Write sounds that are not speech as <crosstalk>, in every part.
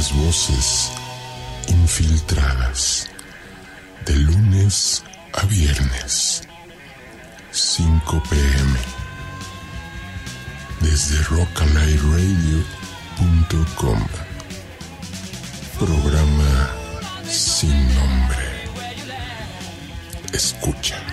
voces infiltradas de lunes a viernes 5 pm desde rockalightradio.com programa sin nombre. Escucha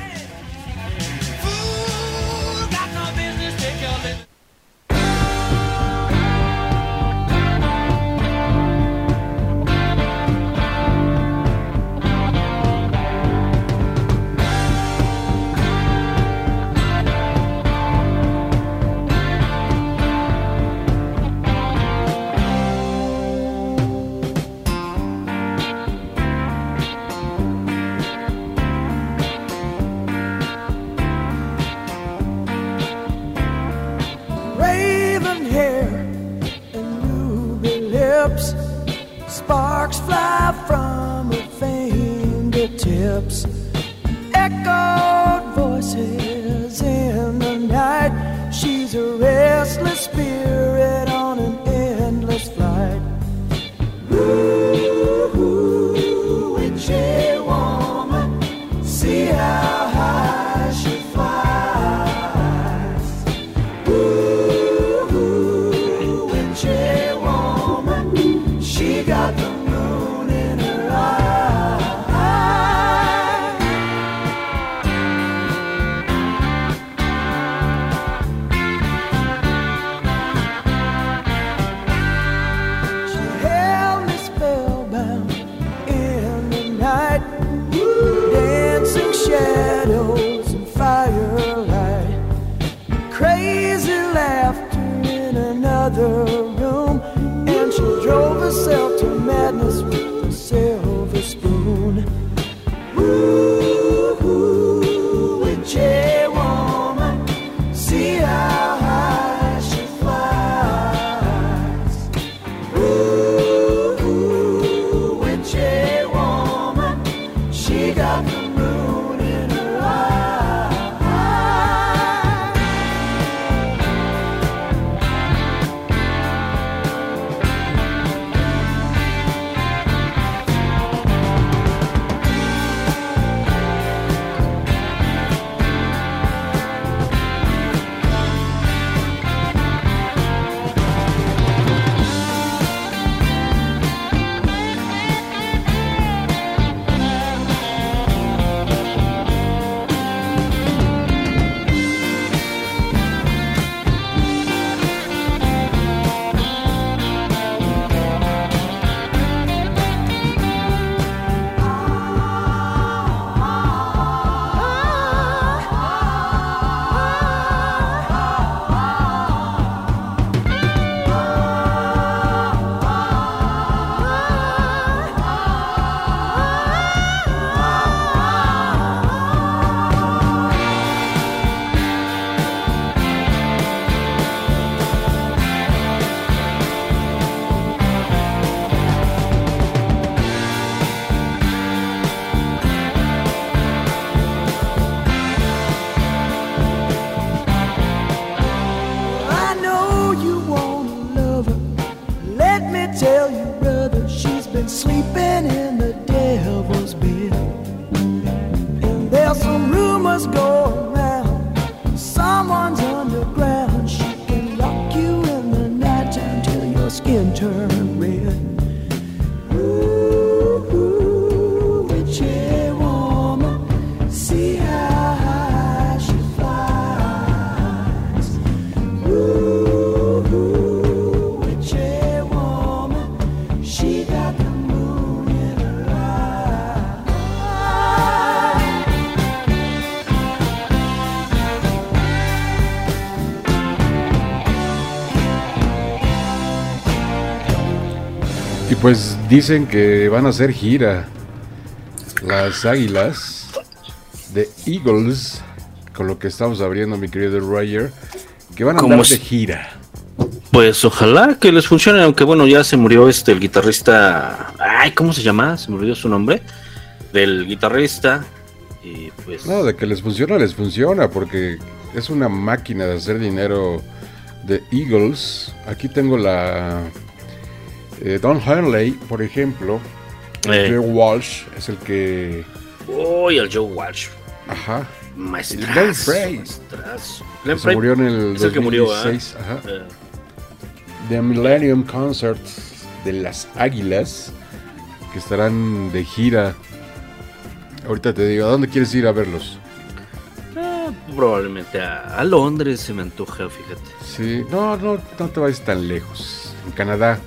was gone. Dicen que van a hacer gira las águilas de Eagles, con lo que estamos abriendo, mi querido Roger, que van a andar de gira. Pues ojalá que les funcione, aunque bueno, ya se murió este el guitarrista. Ay, ¿cómo se llama? Se me olvidó su nombre. Del guitarrista. Y pues. No, de que les funciona, les funciona, porque es una máquina de hacer dinero de Eagles. Aquí tengo la Eh, Don Hurley, por ejemplo, Eh. Joe Walsh es el que. Uy, el Joe Walsh. Ajá. Maestrazo. Glenn Glenn se murió en el es el que murió, ¿ah? 2016. Ajá. Eh, The Millennium Concerts de las Águilas, que estarán de gira. Ahorita te digo, ¿a dónde quieres ir a verlos? eh, probablemente a, a Londres se me antoja, fíjate. Sí, no, no, no te vayas tan lejos. En Canadá.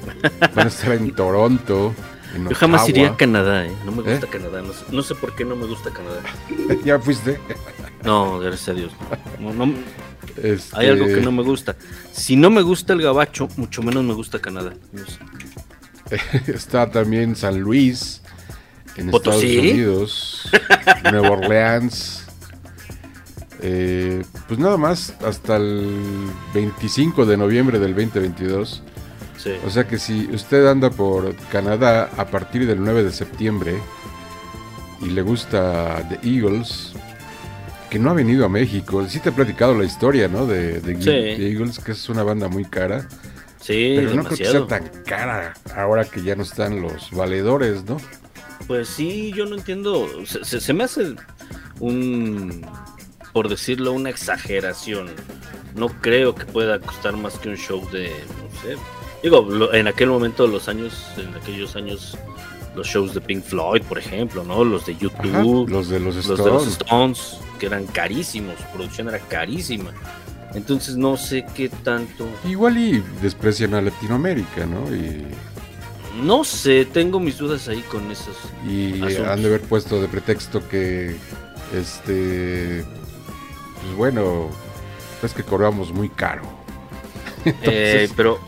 <laughs> Van a estar en Toronto. En Yo jamás Ottawa. iría a Canadá, ¿eh? No me gusta ¿Eh? Canadá. No sé, no sé por qué no me gusta Canadá. <laughs> ¿Ya fuiste? No, gracias a Dios. No, no- Este, hay algo que no me gusta. Si no me gusta el gabacho, mucho menos me gusta Canadá. Sé. <laughs> Está también San Luis, en ¿Potosí? Estados Unidos, Nueva Orleans. Eh, pues nada más hasta el 25 de noviembre del 2022. Sí. O sea que si usted anda por Canadá a partir del 9 de septiembre y le gusta The Eagles, que no ha venido a México, sí te he platicado la historia, ¿no? De, de Sí. The Eagles, que es una banda muy cara. Sí, Pero no creo que sea tan cara ahora que ya no están los valedores, ¿no? Pues sí, yo no entiendo. Se, se- se me hace un, por decirlo, una exageración. No creo que pueda costar más que un show de, no sé. Digo, lo- en aquel momento, los años, en aquellos años, los shows de Pink Floyd, por ejemplo, ¿no? Los de Ajá, YouTube, los de los los Stones. de los Stones, que eran carísimos, su producción era carísima. Entonces no sé qué tanto. Igual y desprecian a Latinoamérica, ¿no? Y, No sé, tengo mis dudas ahí con esos. y Asuntos. han de haber puesto de pretexto que, este, pues bueno, es que cobramos muy caro. <laughs> Eh, Entonces- pero,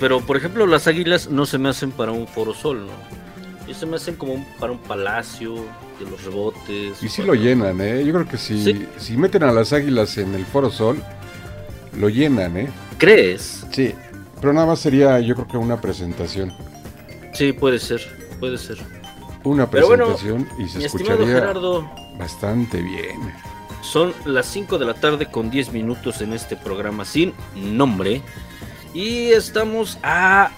pero por ejemplo, las águilas no se me hacen para un foro sol, ¿no? Y se me hacen como un- para un palacio de los rebotes. Y sí lo llenan, ¿eh? Yo creo que si, Sí. si meten a las águilas en el Foro Sol, lo llenan, ¿eh? ¿Crees? Sí. Pero nada más sería, yo creo que una presentación. Sí, puede ser, puede ser. Una bueno, presentación y se escucharía Gerardo, bastante bien. son las 5 de la tarde con 10 minutos en este programa sin nombre. Y estamos a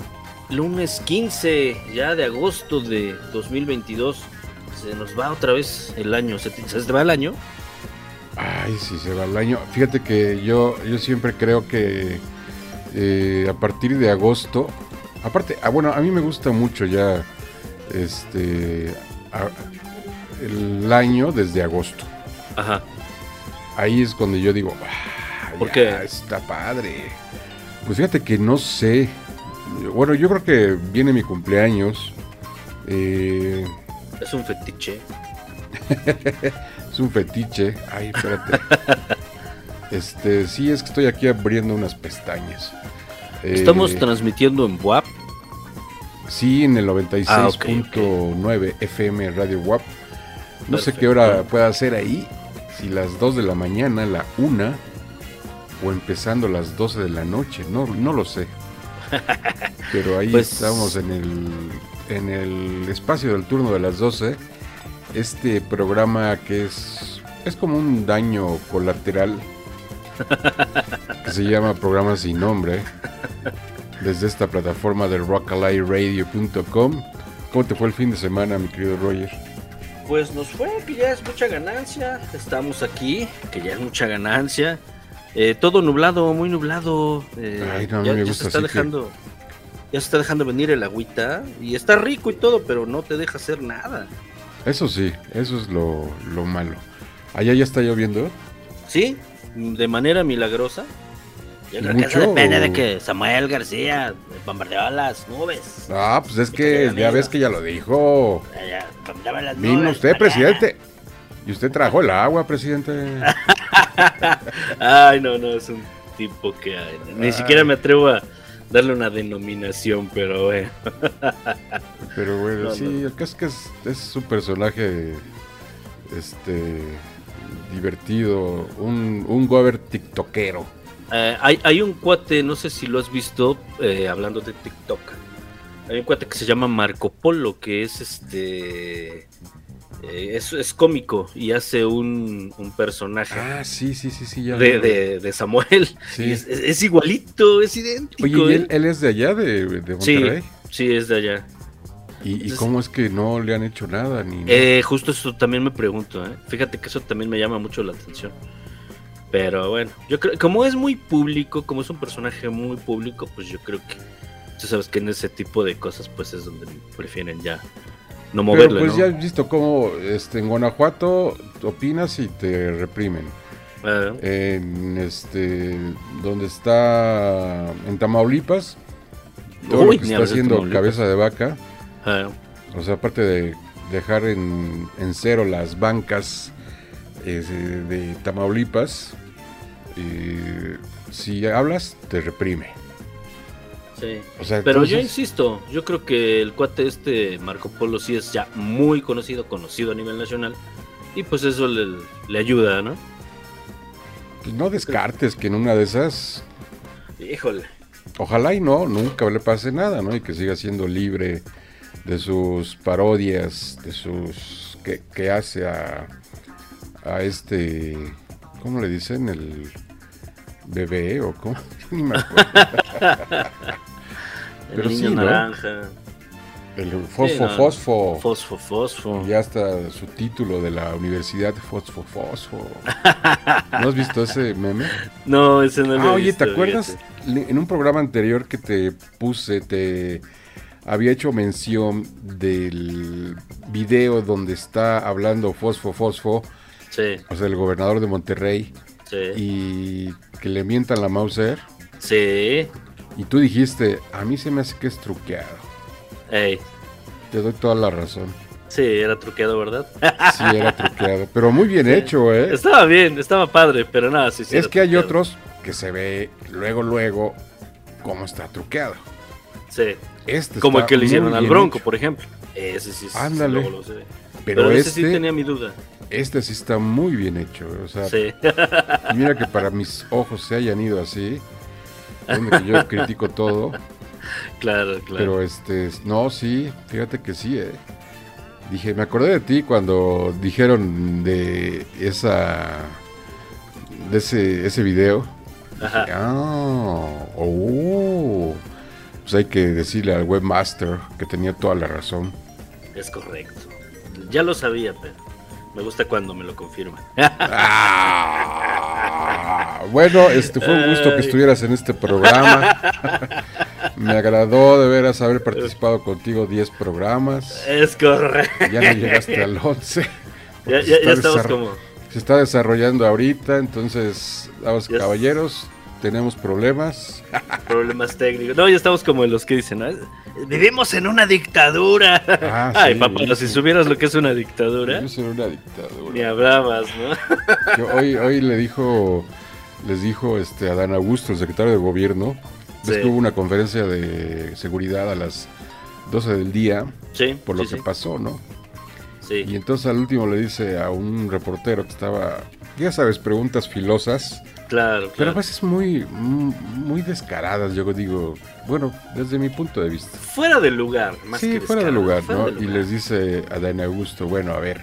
lunes 15 ya de agosto de 2022. Se nos va otra vez el año, se se va el año. Ay, si se va el año. Fíjate que yo, yo siempre creo que eh, a partir de agosto, aparte, ah, bueno, a mí me gusta mucho ya este a- el año desde agosto. Ajá. Ahí es cuando yo digo, "Ah, ¿Por ya, qué? está padre. Pues fíjate que no sé. Bueno, yo creo que viene mi cumpleaños. Eh, Es un fetiche. <laughs> Es un fetiche. Ay, espérate. <laughs> este, sí, es que estoy aquí abriendo unas pestañas. Eh, Estamos transmitiendo en WAP. Sí, en el Ah, ok, 96.9 FM Radio WAP. No sé qué hora pueda hacer ahí. Si las 2 de la mañana, la 1 o empezando las 12 de la noche. No, no lo sé. <laughs> Pero ahí Pues- estamos en el, en el espacio del turno de las 12. Este programa que es, es como un daño colateral. que se llama Programa Sin Nombre. Desde esta plataforma de rockalightradio.com. ¿Cómo te fue el fin de semana, mi querido Roger? Pues nos fue que ya es mucha ganancia. Estamos aquí, que ya es mucha ganancia. Eh, todo nublado, muy nublado. eh, Ay, no, ya, me ya gusta se está que- dejando. Ya se está dejando venir el agüita. Y está rico y todo, pero no te deja hacer nada. Eso sí, eso es lo, lo malo. Allá ya está lloviendo. ¿Sí? De manera milagrosa. Yo ¿Y creo que eso depende o- de que Samuel García bombardeó las nubes. Ah, pues es que ya ves que ya lo dijo. Ya, ya, las Vino nubes, usted, mañana. presidente. Y usted trajo el agua, presidente. <laughs> Ay, no, no, es un tipo que ay, ni Ay. siquiera me atrevo a darle una denominación, pero bueno. <laughs> Pero bueno, No, sí, no. el caso es que es, es un personaje este divertido, un, un gober tiktokero. Eh, hay, hay un cuate, no sé si lo has visto, eh, hablando de TikTok. Hay un cuate que se llama Marco Polo, que es este. Eh, es, es cómico y hace un, un personaje Ah, sí, sí, sí, sí. Ya de, de- de Samuel. Sí. Es, igualito, es idéntico. Oye, ¿y él, ¿eh? él es de allá, de, de sí, Monterrey? sí, es de allá. ¿Y, cómo es que no le han hecho nada? Ni, Eh, justo eso también me pregunto, ¿eh? Fíjate que eso también me llama mucho la atención. Pero bueno, yo creo, como es muy público, como es un personaje muy público, pues yo creo que tú sabes que en ese tipo de cosas, pues es donde prefieren ya no Pero moverle, pues ¿no? ya has visto cómo este, en Guanajuato opinas y te reprimen. Ah, En este, donde está en Tamaulipas, todo Uy, lo que está haciendo cabeza de vaca, ah, o sea, aparte de dejar en, en cero las bancas eh, de Tamaulipas, eh, si hablas, te reprime. Sí. O sea, Pero yo insisto, yo creo que el cuate este Marco Polo sí es ya muy conocido, conocido a nivel nacional, y pues eso le, le ayuda, ¿no? pues no descartes que en una de esas Híjole. Ojalá y no, nunca le pase nada, ¿no? Y que siga siendo libre de sus parodias, de sus... que, que hace a, a este... ¿Cómo le dicen? El bebé o cómo? <laughs> Ni me acuerdo. <laughs> El Pero niño sí, ¿no? naranja. El fosfo, no. fosfo. Fosfo, fosfo. Ya está su título de la Universidad Fosfo, Fosfo. <laughs> ¿No has visto ese meme? No, ese no lo Ah, he oye, visto, ¿te acuerdas? fíjate. En un programa anterior que te puse, te había hecho mención del video donde está hablando Fosfo Fosfo, Sí, o sea, el gobernador de Monterrey, sí. y que le mientan la Mauser. Sí. Y tú dijiste, a mí se me hace que es truqueado. Ey. Te doy toda la razón. Sí, era truqueado, ¿verdad? <laughs> Sí, era truqueado. Pero muy bien Sí. hecho, ¿eh? Estaba bien, estaba padre, pero nada, sí, sí. es que hay otros que se ve luego, luego, cómo está truqueado. Sí. Este Como el que le hicieron al Bronco, hecho. por ejemplo. Ese sí, sí, sí, Ándale. luego lo. Pero, Pero, ese este, sí tenía mi duda. este sí está muy bien hecho. O sea, Sí. mira que para mis ojos se hayan ido así. Donde yo critico todo. <laughs> claro, claro. Pero este, no, sí, fíjate que sí, eh. Dije, me acordé de ti cuando dijeron de esa. de ese, ese video. Ajá. Ah, oh. Pues hay que decirle al webmaster que tenía toda la razón. Es correcto. Ya lo sabía, pero me gusta cuando me lo confirman. <laughs> Ah, bueno, este fue un gusto que estuvieras en este programa. Me agradó de veras haber participado contigo 10 programas. es correcto. Ya no llegaste al 11. Ya, ya, ya está estamos como. Se está desarrollando ahorita, entonces, Ya- caballeros, tenemos problemas. Problemas técnicos. No, ya estamos como los que dicen, ¿no? vivimos en una dictadura. Ah, <laughs> Ay, sí, papá, sí. si supieras lo que es una dictadura, Yo soy una dictadura. ni hablabas, ¿no? <laughs> Yo hoy, hoy le dijo, les dijo este Adán Augusto, el secretario de gobierno, ves Sí. que hubo una conferencia de seguridad a las 12 del día Sí, por lo que pasó, ¿no? sí. Y entonces al último le dice a un reportero que estaba, ya sabes, preguntas filosas, Claro, pero a veces muy, muy descaradas, yo digo, bueno, desde mi punto de vista. Fuera del lugar, más sí, que fuera de descarado, lugar, fuera ¿no? del Y les dice a Dan Augusto, bueno, a ver,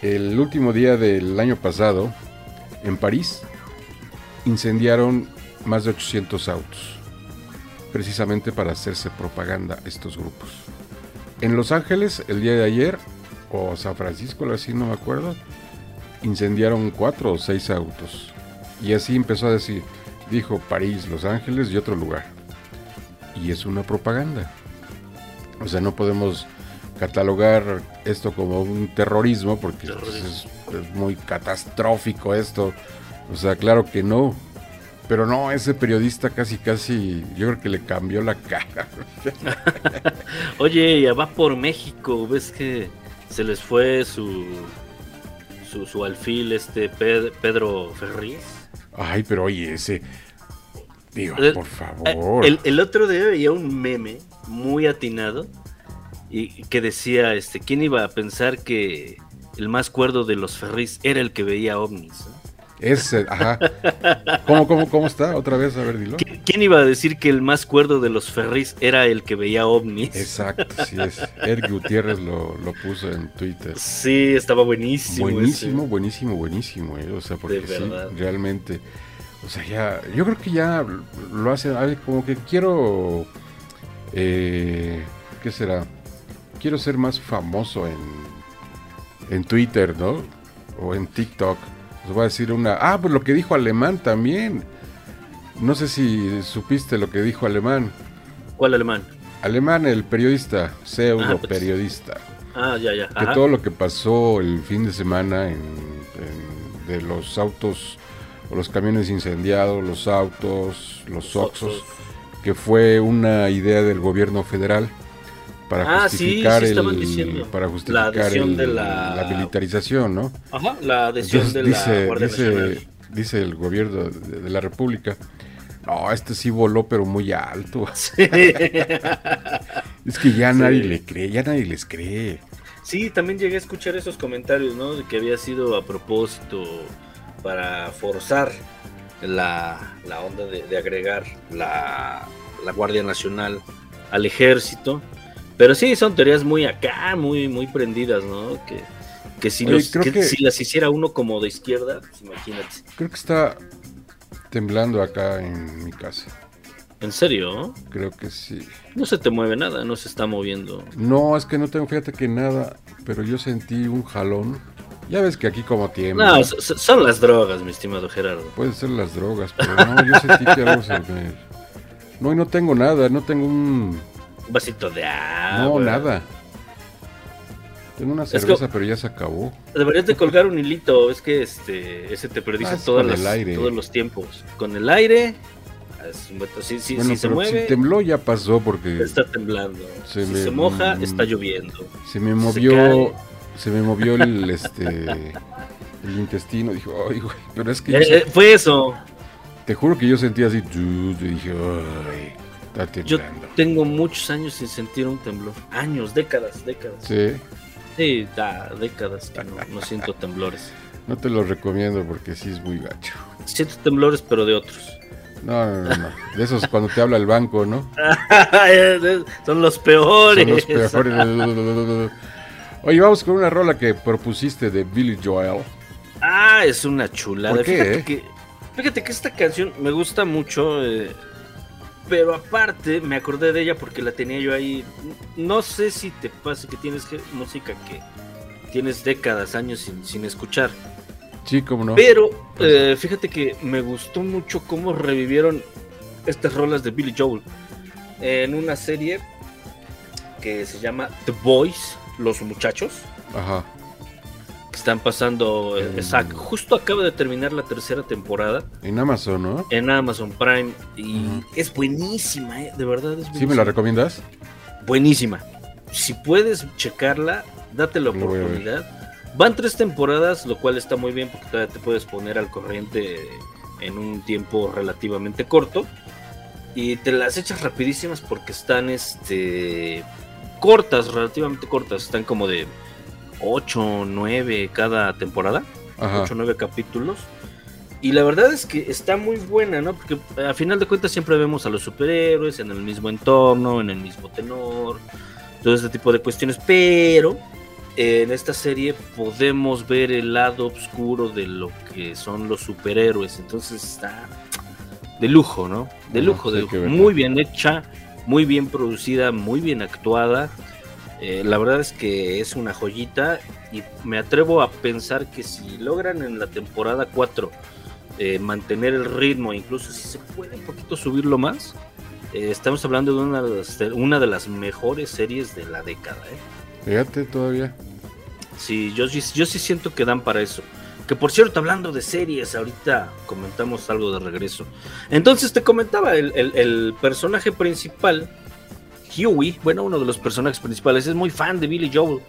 el último día del año pasado, en París, incendiaron más de 800 autos, precisamente para hacerse propaganda estos grupos. En Los Ángeles, el día de ayer, o San Francisco, así, no me acuerdo, incendiaron cuatro o seis autos. Y así empezó a decir, dijo París, Los Ángeles y otro lugar. Y es una propaganda. O sea, no podemos catalogar esto como un terrorismo porque pues, Terrorismo. es, es muy catastrófico esto. O sea, claro que no. Pero no, ese periodista casi, casi, yo creo que le cambió la cara. <laughs> Oye, ya va por México, ¿ves que se les fue su su, su alfil este Ped- Pedro Ferriz? Ay, pero oye, ese... Digo, El- por Eh, favor. El, el otro día veía un meme muy atinado y que decía, este, ¿quién iba a pensar que el más cuerdo de los Ferriz era el que veía ovnis? Ese, ajá. ¿Cómo, cómo, cómo está? Otra vez, a ver, dilo. ¿Qui- ¿Quién iba a decir que el más cuerdo de los Ferris era el que veía ovnis? Exacto, sí es. Eric Gutiérrez lo, lo puso en Twitter. Sí, estaba buenísimo. Buenísimo, ese. buenísimo, buenísimo, eh. O sea, porque De sí, realmente. O sea, ya. Yo creo que ya lo hace. como que quiero. Eh, ¿Qué será? Quiero ser más famoso en. En Twitter, ¿no? O en TikTok. Os voy a decir una. Ah, pues lo que dijo Alemán también. No sé si supiste lo que dijo Alemán. ¿Cuál alemán? Alemán, el periodista, pseudo Ah, pues. periodista. Ah, ya, ya. Que todo lo que pasó el fin de semana en, en- de los autos o los camiones incendiados, los autos, los oxos, que fue una idea del gobierno federal para Ah, justificar sí el diciendo. para La justificar adhesión el- de la- militarización, ¿no? Ajá, la adhesión Entonces de la dice, Guardia dice, Nacional. dice el gobierno de, de la República, no, este sí voló pero muy alto. <laughs> Sí. <laughs> Es que ya nadie le cree, ya nadie les cree. Sí, también llegué a escuchar esos comentarios, ¿no? De que había sido a propósito para forzar la, la onda de, de agregar la, la Guardia Nacional al ejército. Pero sí, son teorías muy acá, muy, muy prendidas, ¿no? Que, que, si, Oye, los, creo que que- si las hiciera uno como de izquierda, pues imagínate. Creo que está temblando acá en mi casa. ¿En serio? Creo que sí. No se te mueve nada, no se está moviendo. No, es que no tengo, fíjate que nada, pero yo sentí un jalón. Ya ves que aquí como tiembla. No, son las drogas, mi estimado Gerardo. Puede ser las drogas, pero no, yo sentí que algo se me... No, y no tengo nada, no tengo un... Un vasito de agua. no, nada. Tengo una que- cerveza, pero ya se acabó. Deberías de colgar un hilito, es que este ese te Ah, predice es todas las- todos los tiempos. Con el aire, si, si- bueno, si se mueve, si tembló ya pasó porque está temblando. se si me- se moja, mm, está lloviendo. se me movió... Se me movió el, <laughs> este... El intestino, dijo, ay, güey, pero es que yo Eh, eh, fue eso. Te juro que yo sentía así, y dije, ay, está Yo tengo muchos años sin sentir un temblor. Años, décadas, décadas. Sí, Sí, da, décadas que no, no siento temblores. no te lo recomiendo porque sí es muy gacho. Siento temblores, pero de otros. No, no, no, no. De esos cuando te habla el banco, ¿no? <laughs> Son los peores. Son los peores. Oye, vamos con una rola que propusiste de Billy Joel. Ah, es una chulada. ¿Por qué, fíjate, eh? que, fíjate que esta canción me gusta mucho, eh, pero aparte me acordé de ella porque la tenía yo ahí. No sé si te pasa que tienes que- música que tienes décadas, años sin, sin escuchar. Sí, cómo no. Pero eh, fíjate que me gustó mucho cómo revivieron estas rolas de Billy Joel en una serie que se llama The Boys, Los Muchachos Ajá. Están pasando. eh, Mm. exacto, justo acaba de terminar la tercera temporada En Amazon, ¿no? en Amazon Prime y es buenísima, eh, de verdad es buenísima. ¿Sí me la recomiendas? buenísima. Si puedes checarla, date la oportunidad. Van tres temporadas, lo cual está muy bien porque todavía te puedes poner al corriente en un tiempo relativamente corto. Y te las echas rapidísimas porque están este cortas, relativamente cortas. Están como de 8, 9 cada temporada. Ajá. 8 o 9 capítulos. Y la verdad es que está muy buena, ¿no? Porque a final de cuentas siempre vemos a los superhéroes en el mismo entorno, en el mismo tenor, todo este tipo de cuestiones. Pero en esta serie podemos ver el lado oscuro de lo que son los superhéroes. Entonces está de lujo, ¿no? De lujo, sí, de lujo. Muy bien hecha, muy bien producida, muy bien actuada. Eh, la verdad es que es una joyita y me atrevo a pensar que si logran en la temporada 4 eh, mantener el ritmo, incluso si se puede un poquito subirlo más, eh, estamos hablando de una de, las, de una de las mejores series de la década. Fíjate todavía. Sí, yo, sí- yo sí siento que dan para eso. Que por cierto, hablando de series, ahorita comentamos algo de regreso. Entonces te comentaba, el, el- el personaje principal, Huey, bueno, uno de los personajes principales, es muy fan de Billy Joel.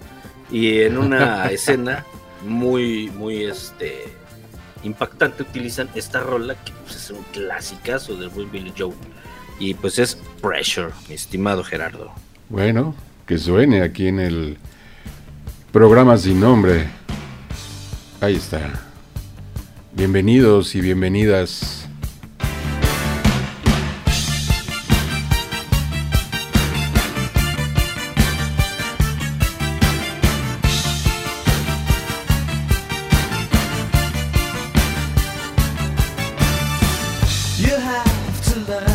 Y en una <laughs> escena muy, muy este, impactante utilizan esta rola que pues, es un clasicazo del buen Billy Joel. Y pues es Pressure, mi estimado Gerardo. Bueno, que suene aquí en el programa sin nombre. Ahí está. Bienvenidos y bienvenidas love.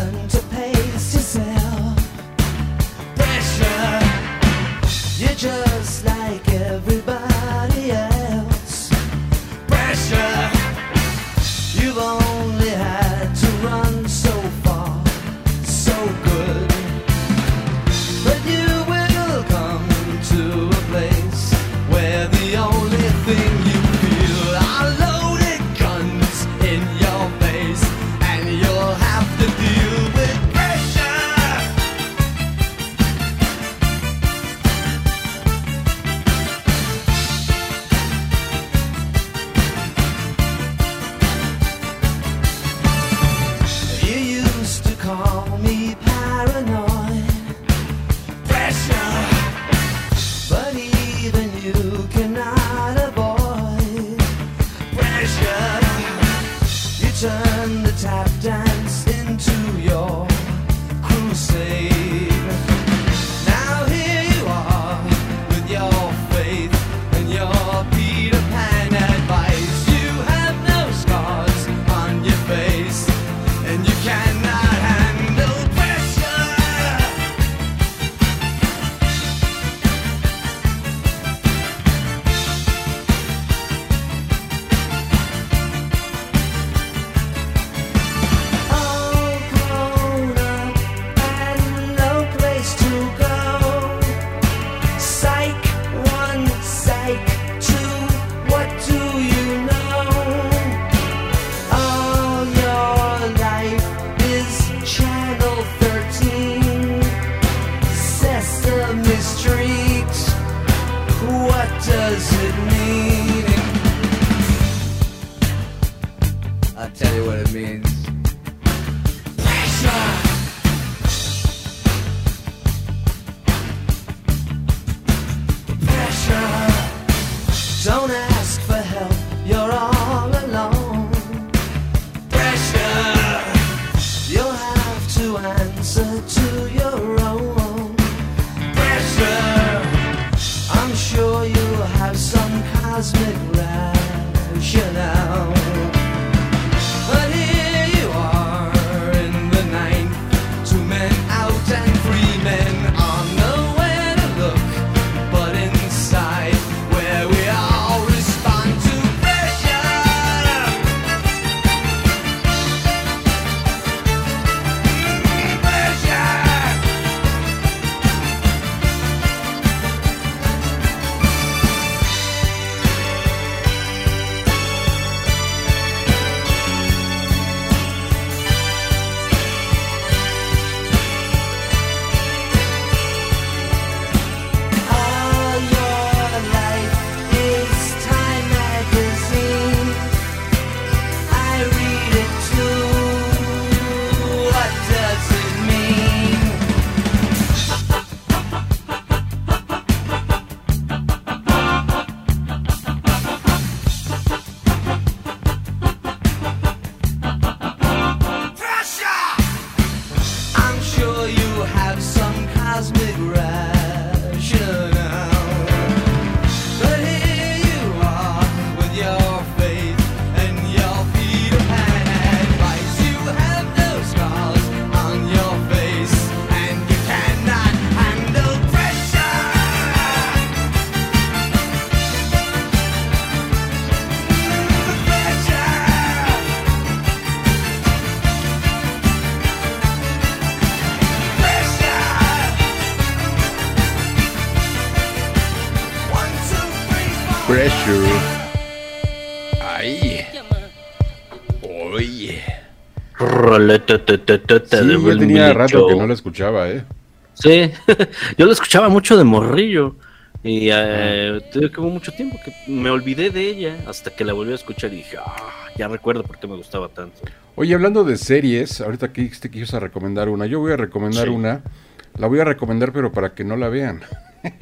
Ay. Oye. Sí, yo tenía rato que no la escuchaba, ¿eh? Sí, <laughs> yo la escuchaba mucho de morrillo. Y eh, tuve mucho tiempo que me olvidé de ella hasta que la volví a escuchar y dije, ah, ya recuerdo por qué me gustaba tanto. Oye, hablando de series, ahorita que te quisiste recomendar una, yo voy a recomendar una, la voy a recomendar pero para que no la vean.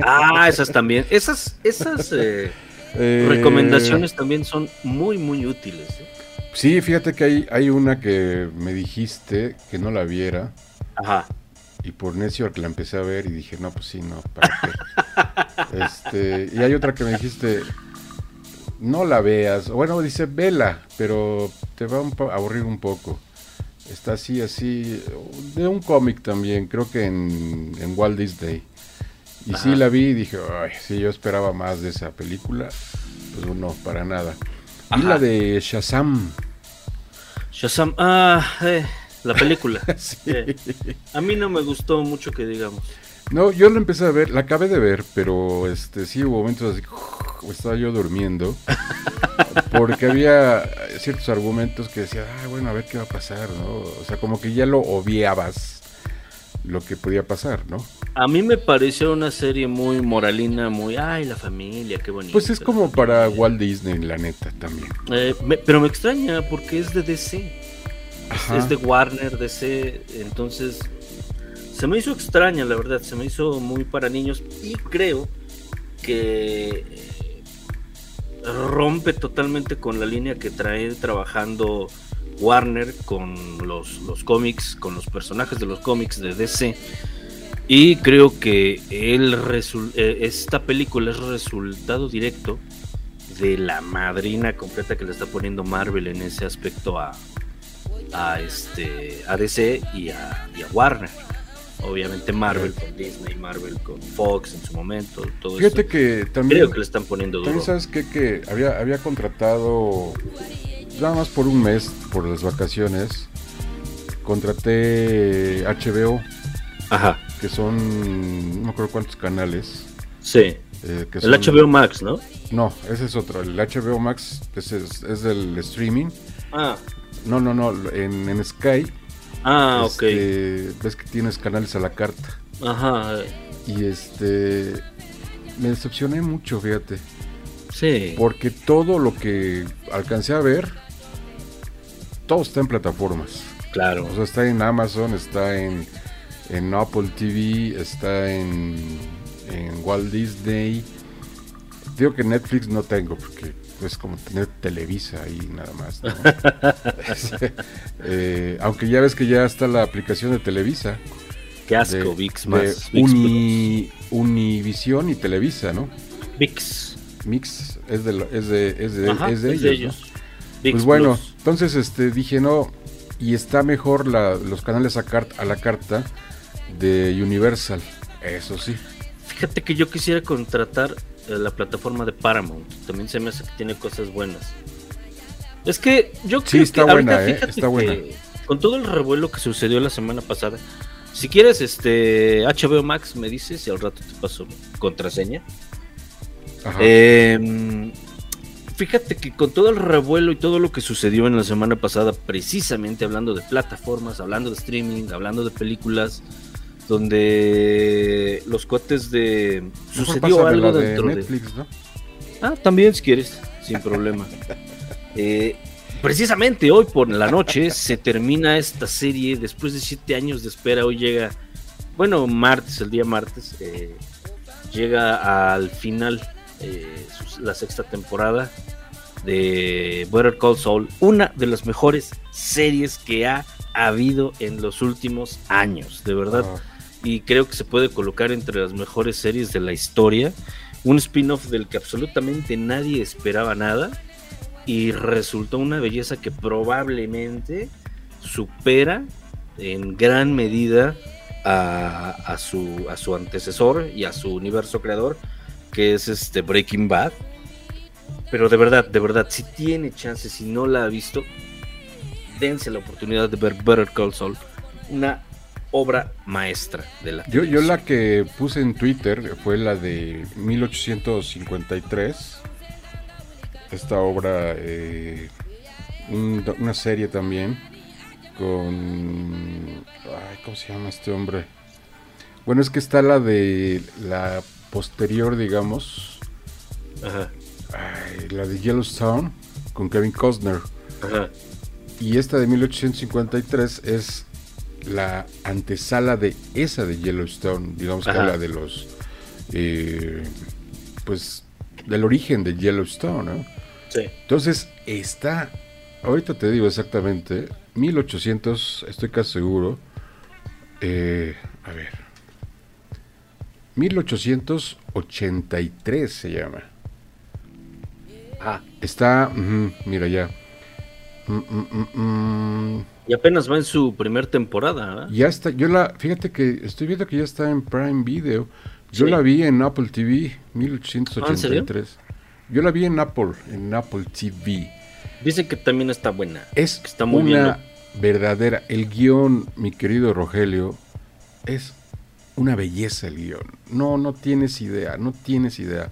Ah, esas también, esas, esas... Eh, eh, Recomendaciones también son muy, muy útiles. ¿eh? Sí, fíjate que hay, hay una que me dijiste que no la viera. Ajá. Y por necio la empecé a ver y dije, no, pues sí, no, ¿para qué? <laughs> este, y hay otra que me dijiste, no la veas. Bueno, dice, vela, pero te va a aburrir un poco. Está así, así, de un cómic también, creo que en, en Walt Disney. Y sí la vi y dije, ay, sí, yo esperaba más de esa película. Pues no, para nada. Y la de Shazam. Shazam, ah, eh, la película. <laughs> Eh, a mí no me gustó mucho que digamos. No, yo la empecé a ver, la acabé de ver, pero este sí hubo momentos así, estaba yo durmiendo, <laughs> porque había ciertos argumentos que decía, ah, bueno, a ver qué va a pasar, ¿no? O sea, como que ya lo obviabas lo que podía pasar, ¿no? A mí me pareció una serie muy moralina, muy, ay, la familia, qué bonito. Pues es como para Walt Disney, la neta, también. Eh, pero me extraña porque es de DC. Es de Warner, DC, entonces se me hizo extraña, la verdad, se me hizo muy para niños y creo que rompe totalmente con la línea que trae trabajando Warner con los, los cómics, con los personajes de los cómics de DC. Y creo que el eh, esta película es resultado directo de la madrina completa que le está poniendo Marvel en ese aspecto a, a, este, a DC y a, Warner. Obviamente Marvel con Disney, Marvel con Fox en su momento, todo Fíjate que también... Creo que le están poniendo duro. También sabes que había, había contratado, nada más por un mes, por las vacaciones, contraté HBO. Ajá. Que son, no me acuerdo cuántos canales. Sí. Eh, el HBO Max, ¿no? No, ese es otro. El HBO Max es, es del streaming. Ah. No, no, no, en, en Sky. Ah, este, Ves que tienes canales a la carta. Ajá. Y este. Me decepcioné mucho, fíjate. Sí. Porque todo lo que alcancé a ver, todo está en plataformas. Claro. O sea, está en Amazon, está en, en Apple TV, está en, en Walt Disney. Digo que Netflix no tengo, porque es como tener Televisa ahí nada más. <laughs> <laughs> Eh, aunque ya ves que ya está la aplicación de Televisa. Qué asco, VIX más. Univisión y Televisa, ¿no? VIX. Mix es de, es de, es de, ellos. pues bueno, entonces este dije no, y está mejor los canales a, a la carta de Universal, eso sí. Fíjate que yo quisiera contratar la plataforma de Paramount. También se me hace que tiene cosas buenas. Es que yo creo está que buena, eh, está buena. con todo el revuelo que sucedió la semana pasada, si quieres este HBO Max me dices y al rato te paso contraseña. Em, fíjate que con todo el revuelo y todo lo que sucedió en la semana pasada, precisamente hablando de plataformas, hablando de streaming, hablando de películas, donde los cotes de sucedió algo dentro de Netflix, ¿no? Ah, también si quieres, sin problema. <laughs> Eh, precisamente hoy por la noche se termina esta serie después de siete años de espera. Hoy llega, bueno, martes, el día martes, eh, llega al final eh, la sexta temporada de Better Call Saul, una de las mejores series que ha habido en los últimos años, de verdad. Ah y creo que se puede colocar entre las mejores series de la historia. Un spin-off del que absolutamente nadie esperaba nada y resultó una belleza que probablemente supera en gran medida a, su, a su antecesor y a su universo creador, que es este Breaking Bad. Pero de verdad, de verdad, si tiene chance, si no la ha visto, dense la oportunidad de ver Better Call Saul. Una obra maestra de la yo, yo la que puse en Twitter fue la de 1853. Esta obra, eh, una serie también con... ¿Cómo se llama este hombre? Bueno, es que está la de la posterior, digamos. Ajá. la de Yellowstone con Kevin Costner. Ajá. Y esta de 1853 es la antesala de esa de Yellowstone, digamos que habla de los, eh, pues, del origen de Yellowstone, ¿no? Sí. Entonces, está ahorita te digo exactamente, 1800, estoy casi seguro. Eh, a ver. 1883 se llama. Ah, Está, mira ya. Mm, mm, mm. Y apenas va en su primer temporada, ¿verdad? Ya está, yo la, fíjate que estoy viendo que ya está en Prime Video. Yo Sí. la vi en Apple TV, 1883. ¿Ah, Yo la vi en Apple, en Apple TV. Dice que también está buena. Es que está muy bien. una verdadera, el guion, mi querido Rogelio, es una belleza el guion. No, no tienes idea, no tienes idea.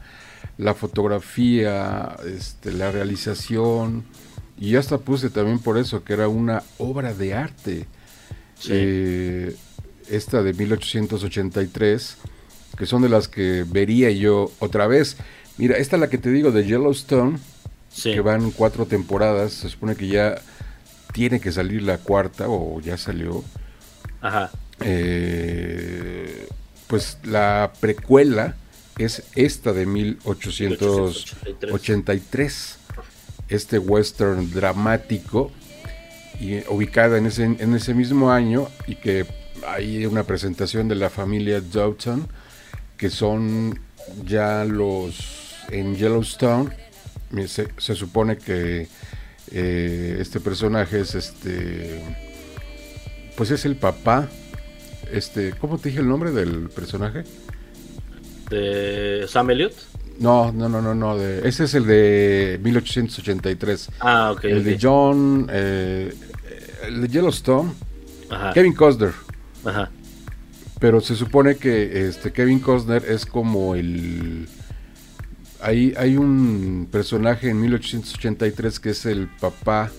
La fotografía, este, la realización, y hasta puse también por eso que era una obra de arte. Sí. Eh, esta de 1883, que son de las que vería yo otra vez. Mira, esta es la que te digo de Yellowstone, Sí. que van cuatro temporadas, se supone que ya tiene que salir la cuarta o ya salió. Ajá. Eh, pues la precuela es esta de 1883, este western dramático y eh, ubicada en ese, en ese mismo año y que hay una presentación de la familia Doughton que son ya los en Yellowstone se supone que eh, este personaje es este pues es el papá este cómo te dije el nombre del personaje De Sam Elliott. No no no no no de, ese es el de 1883 Ah, ok. el de. John eh, el de Yellowstone Ajá. Kevin Costner Ajá. pero se supone que este Kevin Costner es como el hay, hay un personaje en 1883 que es el papá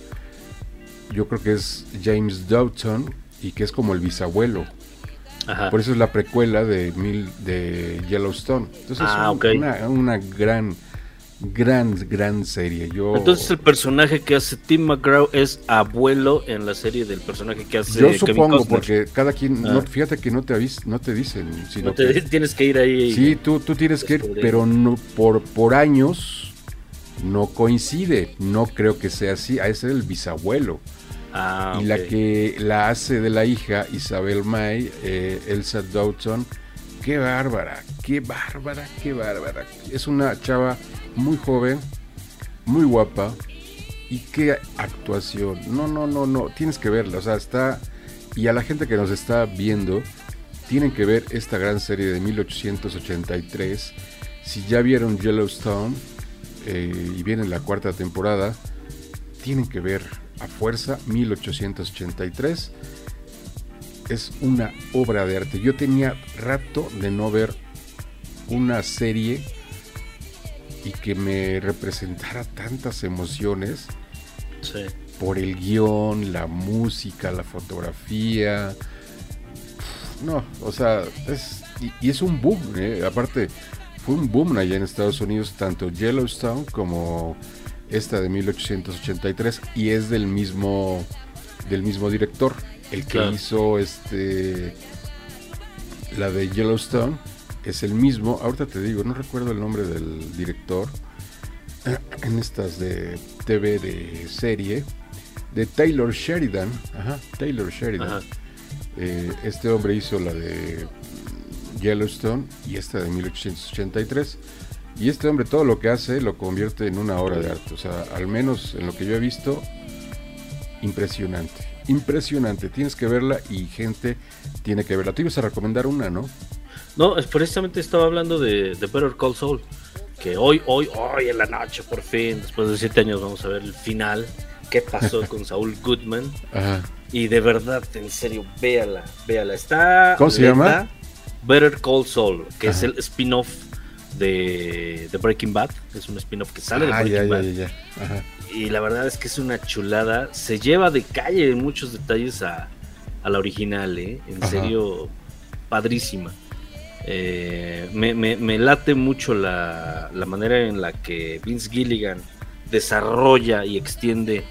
yo creo que es James Doughton y que es como el bisabuelo Ajá. por eso es la precuela de mil de Yellowstone entonces Ah, es un- una, una gran gran gran serie yo Entonces el personaje que hace Tim McGraw es abuelo en la serie del personaje que hace yo supongo porque cada quien no, Ah. fíjate que no te avis, no te dicen sino No te- que- tienes que ir ahí. Sí, tú, tú tienes que ir, descubrir. pero no, por, por años no coincide. No creo que sea así. A ese es el bisabuelo. Ah, Y la que la hace de la hija, Isabel May, eh, Elsa Doughton. Qué bárbara, qué bárbara, qué bárbara. Es una chava muy joven, muy guapa. Y qué actuación. No, no, no, no. Tienes que verla. O sea, está. Y a la gente que nos está viendo, tienen que ver esta gran serie de 1883. Si ya vieron Yellowstone eh, y viene la cuarta temporada, tienen que ver a fuerza 1883. Es una obra de arte. Yo tenía rato de no ver una serie y que me representara tantas emociones Sí. por el guion, la música, la fotografía. No, o sea, es, y, y es un boom, ¿eh? aparte fue un boom allá en Estados Unidos, tanto Yellowstone como esta de 1883, y es del mismo, del mismo director, el que Claro. hizo este la de Yellowstone, es el mismo, ahorita te digo, no recuerdo el nombre del director, <clears throat> en estas de TV de serie de Taylor Sheridan. Ajá, Taylor Sheridan. Ajá. Eh, este hombre hizo la de Yellowstone y esta de 1883. Y este hombre todo lo que hace lo convierte en una obra de arte. O sea, al menos en lo que yo he visto, impresionante. Impresionante. Tienes que verla y gente tiene que verla. Te ibas a recomendar una, ¿no? No, es precisamente estaba hablando de, de Better Call Saul. Que hoy, hoy, hoy en la noche, por fin, después de siete años, vamos a ver el final. ¿Qué pasó <laughs> con Saul Goodman? Ajá. Y de verdad, en serio, véala, véala. Está. ¿Cómo se llama? Better Call Saul, que es el spin-off de, de Breaking Bad. Es un spin-off que sale de Ah, Breaking ya, Bad. ya, ya, ya. Ajá. Y la verdad es que es una chulada. Se lleva de calle en muchos detalles a, a la original, ¿eh? En Ajá. serio, padrísima. Eh, me, me- me late mucho la, la manera en la que Vince Gilligan desarrolla y extiende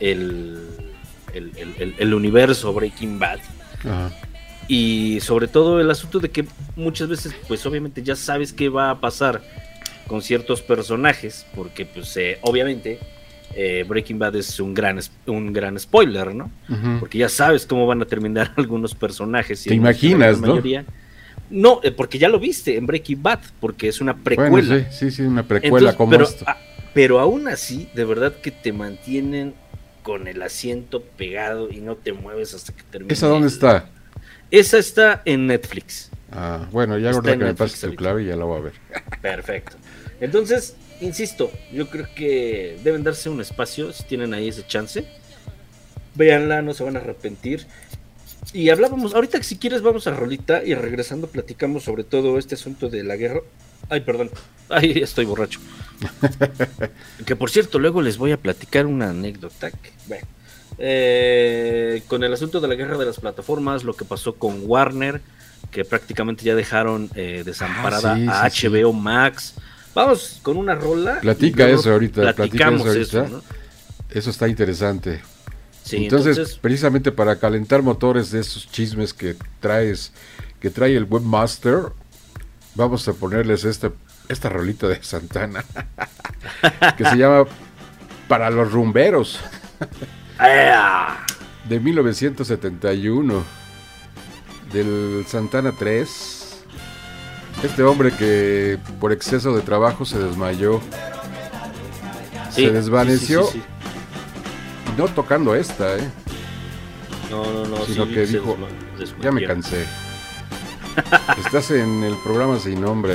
el, el, el- el- el universo Breaking Bad. Ajá. Y sobre todo el asunto de que muchas veces, pues obviamente ya sabes qué va a pasar con ciertos personajes, porque pues eh, obviamente eh, Breaking Bad es un gran, un gran spoiler, ¿no? Porque ya sabes cómo van a terminar <laughs> algunos personajes. y Te imaginas, la ¿no? mayoría- No, eh, porque ya lo viste en Breaking Bad, porque es una precuela. Bueno, sí, sí, sí, una precuela Entonces, como pero, esto. pero aún así, de verdad que te mantienen con el asiento pegado y no te mueves hasta que termine. ¿Esa dónde está? Esa está en Netflix. Ah, bueno, ya en que me pases tu clave ya la voy a ver. Perfecto. Entonces, insisto, yo creo que deben darse un espacio si tienen ahí ese chance. Véanla, no se van a arrepentir. Y hablábamos, ahorita que si quieres vamos a Rolita y regresando platicamos sobre todo este asunto de la guerra. Ay, perdón. Ay, estoy borracho. <laughs> que por cierto, luego les voy a platicar una anécdota. que, bueno, eh, con el asunto de la guerra de las plataformas, lo que pasó con Warner, que prácticamente ya dejaron eh, desamparada Ah, sí, a sí, HBO Max. Vamos con una rola. Platica eso ahorita, platica Platicamos eso eso, ahorita. ¿no? Eso está interesante. Entonces, entonces, precisamente para calentar motores de esos chismes que traes, que trae el webmaster, vamos a ponerles esta, esta rolita de Santana, <laughs> que se llama Para los rumberos. <laughs> de 1971, del Santana 3. Este hombre que por exceso de trabajo se desmayó, Sí, se desvaneció. sí, sí, no tocando esta, ¿eh? No, no, no. Sino que dijo. Ya me cansé. <laughs> Estás en el programa sin nombre.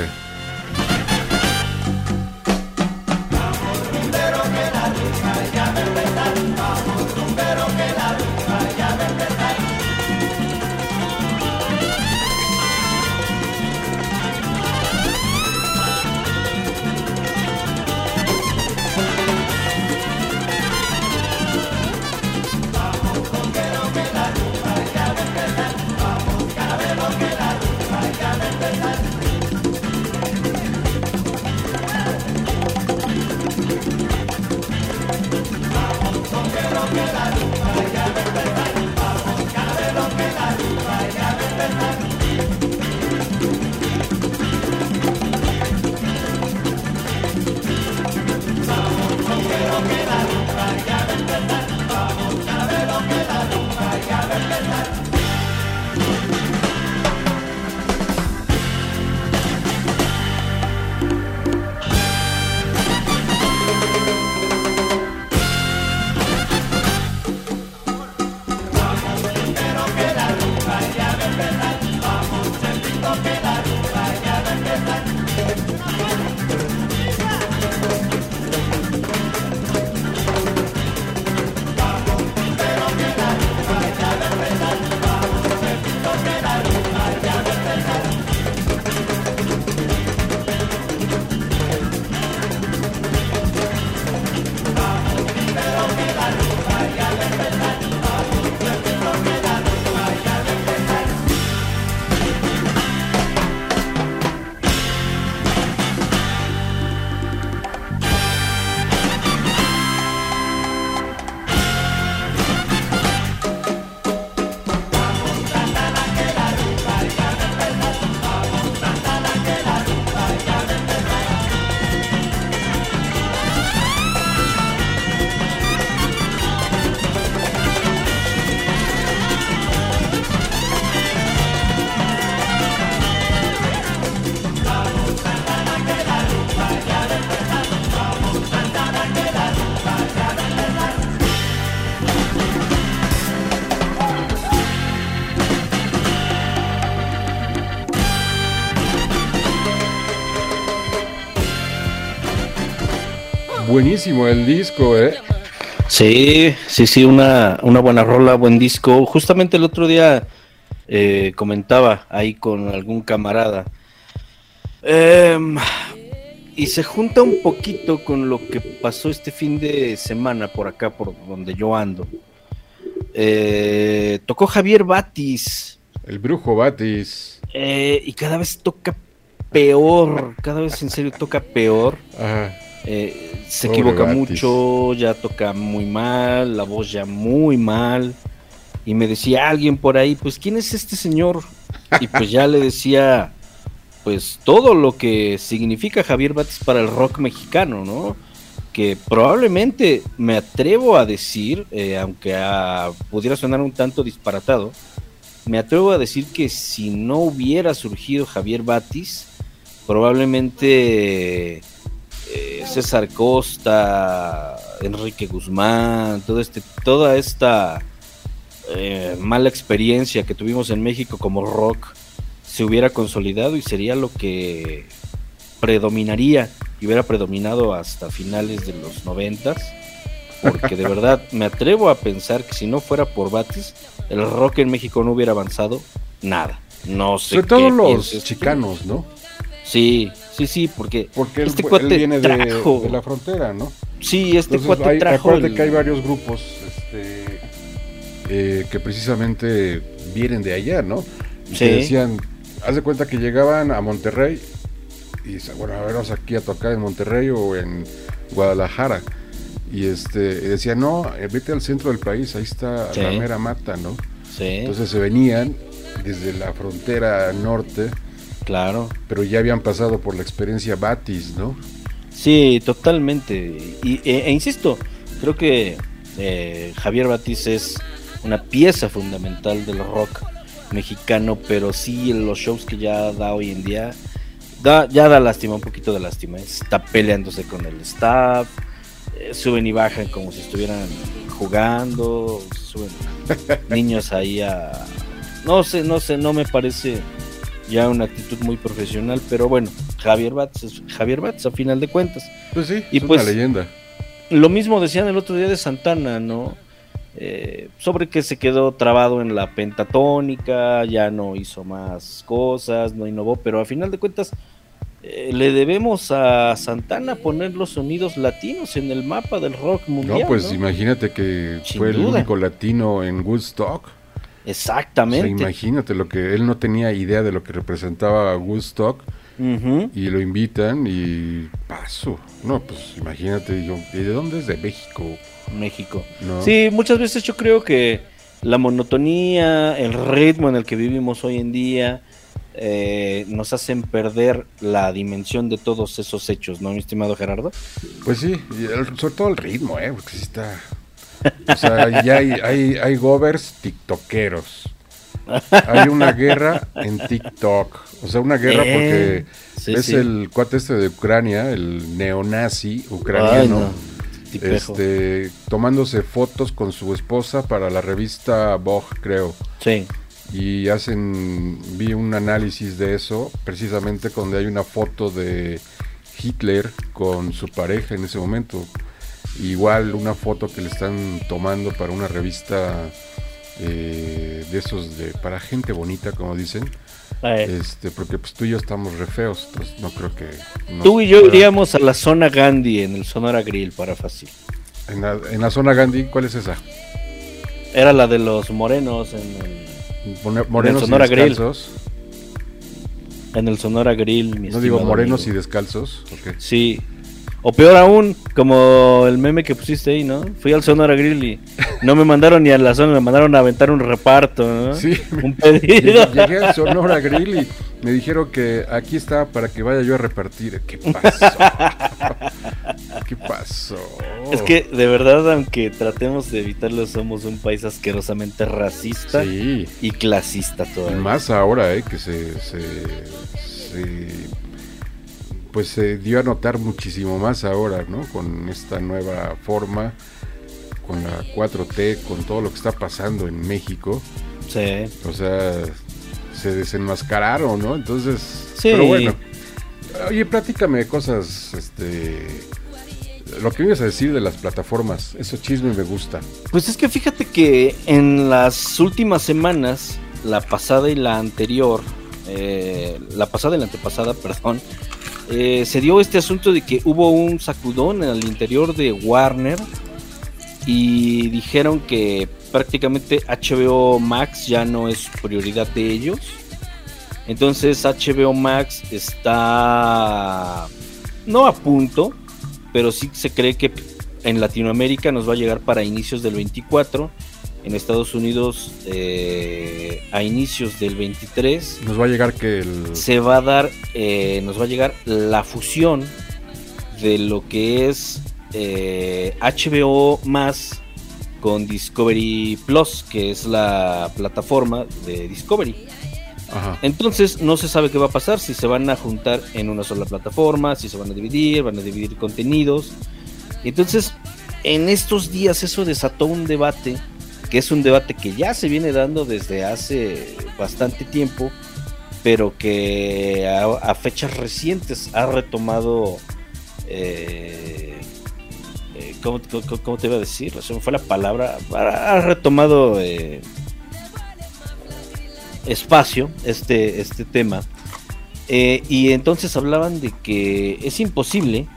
Buenísimo el disco, ¿eh? Sí, sí, sí, una, una buena rola, buen disco. Justamente el otro día eh, comentaba ahí con algún camarada. Em, y se junta un poquito con lo que pasó este fin de semana por acá, por donde yo ando. Eh, tocó Javier Batis. El brujo Batis. eh, y cada vez toca peor, cada vez en serio toca peor. Ajá. Eh, se Pobre equivoca Batis. mucho, ya toca muy mal, la voz ya muy mal. Y me decía alguien por ahí, pues, ¿quién es este señor? Y pues ya le decía, pues, todo lo que significa Javier Batis para el rock mexicano, ¿no? que probablemente me atrevo a decir, eh, aunque ah, pudiera sonar un tanto disparatado, me atrevo a decir que si no hubiera surgido Javier Batis, probablemente eh, César Costa, Enrique Guzmán, todo este, toda esta eh, mala experiencia que tuvimos en México como rock se hubiera consolidado y sería lo que predominaría y hubiera predominado hasta finales de los noventas. Porque de verdad me atrevo a pensar que si no fuera por Batis, el rock en México no hubiera avanzado nada. No sé. Sobre todo los chicanos, ¿no? Sí, sí, sí, porque, Porque este él cuate viene de, trajo. de la frontera, ¿no? Sí, este Entonces, cuate hay, trajo. acuérdate el- que hay varios grupos este, eh, que precisamente vienen de allá, ¿no? Y Sí. que decían, haz de cuenta que llegaban a Monterrey y dice, bueno, a ver, vamos aquí a tocar en Monterrey o en Guadalajara. Y este y decían, no, eh, vete al centro del país, ahí está Sí. la mera mata, ¿no? Sí, Entonces se venían desde la frontera norte, claro. pero ya habían pasado por la experiencia Batis, ¿no? Sí, totalmente. Y, e, e insisto, creo que eh, Javier Batiz es una pieza fundamental del rock mexicano, pero sí en los shows que ya da hoy en día, da, ya da lástima, un poquito de lástima. Está peleándose con el staff, eh, suben y bajan como si estuvieran jugando, suben <laughs> niños ahí a... No sé, no sé, no me parece ya una actitud muy profesional, pero bueno, Javier Batz es Javier Batz a final de cuentas. Pues sí, Y es pues- una leyenda. Lo mismo decían el otro día de Santana, ¿no? Eh, sobre que se quedó trabado en la pentatónica, ya no hizo más cosas, no innovó, pero a final de cuentas eh, le debemos a Santana poner los sonidos latinos en el mapa del rock mundial. No, pues ¿no? imagínate que Sin fue el único latino en Woodstock. O sea, Exactamente. imagínate lo que él no tenía idea de lo que representaba Woodstock y lo invitan y paso. No, pues imagínate, yo, ¿y de dónde es? De México, México. ¿no? Sí, muchas veces yo creo que la monotonía, el ritmo en el que vivimos hoy en día, eh, nos hacen perder la dimensión de todos esos hechos, ¿no, mi estimado Gerardo? Pues sí, y el- sobre todo el ritmo, ¿eh? Porque sí está... O sea, ya hay, hay, hay govers tiktokeros. Hay una guerra en TikTok. O sea, una guerra Eh, porque sí, es sí. el cuate este de Ucrania, el neonazi Ay, ucraniano. no, tipejo. este, tomándose fotos con su esposa para la revista Vogue, creo. Sí, Y hacen, vi un análisis de eso, precisamente donde hay una foto de Hitler con su pareja en ese momento. Igual una foto que le están tomando para una revista eh, de esos de para gente bonita, como dicen. Este, porque pues tú y yo estamos re feos, entonces no creo que. tú y yo iríamos a la zona Gandhi en el Sonora Grill para fácil. En la, en la zona Gandhi, ¿cuál es esa? Era la de los morenos en el, Morenos Sonora Grill. descalzos. en el Sonora Grill. mi No digo morenos amigo. y descalzos. Sí. O peor aún, como el meme que pusiste ahí, ¿no? Fui al Sonora Grill y no me mandaron ni a la zona, me mandaron a aventar un reparto, ¿no? Sí, Un pedido. <laughs> Llegué al Sonora Grill y me dijeron que aquí está para que vaya yo a repartir. ¿Qué pasó? ¿Qué pasó? Es que de verdad, aunque tratemos de evitarlo, somos un país asquerosamente racista Sí, y clasista y todavía. más ahora, ¿eh? Que se, se, se- Pues se dio a notar muchísimo más ahora, ¿no? Con esta nueva forma, con la 4T, con todo lo que está pasando en México. Sí. O sea, se desenmascararon, ¿no? Entonces, Sí. pero bueno. Oye, platícame cosas, este, lo que ibas a decir de las plataformas, eso chisme me gusta. Pues es que fíjate que en las últimas semanas, la pasada y la anterior, eh, la pasada y la antepasada, perdón, eh, se dio este asunto de que hubo un sacudón en el interior de Warner y dijeron que prácticamente HBO Max ya no es prioridad de ellos. Entonces HBO Max está no a punto, pero sí se cree que en Latinoamérica nos va a llegar para inicios del 24, en Estados Unidos eh, a inicios del 23 Nos va a llegar que el... se va a dar, eh, nos va a llegar la fusión de lo que es eh, HBO más con Discovery Plus, que es la plataforma de Discovery. Ajá. Entonces no se sabe qué va a pasar, si se van a juntar en una sola plataforma, si se van a dividir, van a dividir contenidos. Entonces, en estos días eso desató un debate, que es un debate que ya se viene dando desde hace bastante tiempo, pero que a, fechas recientes ha retomado... Eh, eh, ¿cómo, te iba a decir? Me fue la palabra. Ha retomado eh, espacio este, este tema. Y entonces hablaban de que es imposible,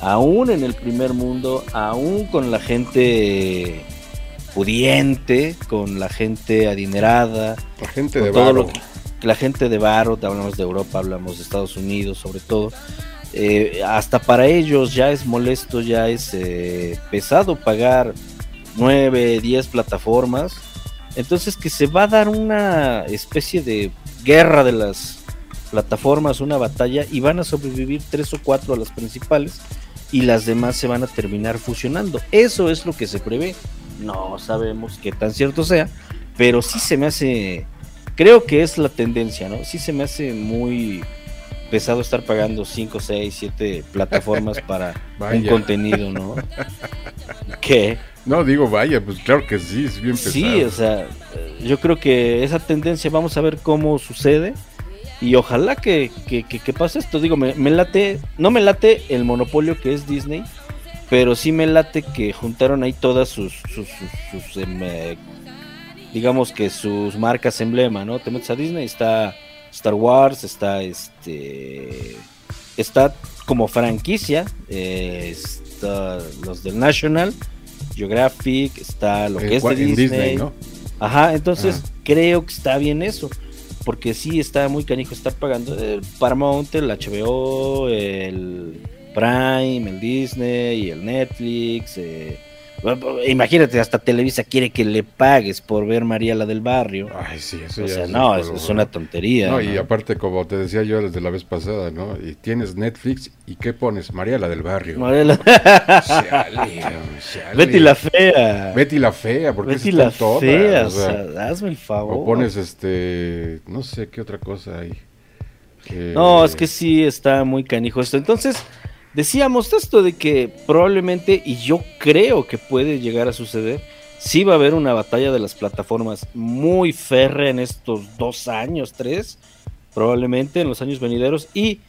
aún en el primer mundo, aún con la gente pudiente, con la gente adinerada, La gente de todo lo que- la gente de Baro, hablamos de Europa, hablamos de Estados Unidos sobre todo, eh, hasta para ellos ya es molesto, ya es eh, pesado pagar 9, 10 plataformas. Entonces que se va a dar una especie de guerra de las plataformas, una batalla, y van a sobrevivir tres o cuatro a las principales y las demás se van a terminar fusionando. Eso es lo que se prevé. No sabemos qué tan cierto sea, pero sí se me hace, creo que es la tendencia, ¿no? Sí se me hace muy pesado estar pagando 5, 6, 7 plataformas <laughs> para un contenido, ¿no? ¿Qué? No, digo, vaya, pues claro que sí, es bien pesado. Sí, o sea, yo creo que esa tendencia vamos a ver cómo sucede y ojalá que, que, que- que pase esto. Digo, me, me late, no me late el monopolio que es Disney, pero sí me late que juntaron ahí todas sus, sus, sus- sus, em, eh, digamos que sus marcas emblema, ¿no? Te metes a Disney, está Star Wars, está este, está como franquicia, eh, está los del National. Geographic, está lo Eh, que es de Disney. Disney, ¿no? Ajá, entonces creo que está bien eso. Porque sí está muy canijo estar pagando el Paramount, el HBO, el Prime, el Disney, el Netflix. eh, imagínate, hasta Televisa quiere que le pagues por ver María la del Barrio. Ay, sí, eso o ya sea, es no, un es, juego, es una ¿no? tontería. No, y ¿no? aparte, como te decía yo desde la vez pasada, ¿no? Y tienes Netflix, ¿y qué pones? María la del barrio. María la- Chale, <laughs> chale. Betty la fea. Betty la fea, porque Betty la fea, o sea, sea, hazme el favor. o pones este, no sé qué otra cosa hay. que- No, es que sí está muy canijo esto. Entonces, decíamos esto de que probablemente, y yo creo que puede llegar a suceder, sí va a haber una batalla de las plataformas muy férrea en estos dos años, tres, probablemente en los años venideros, y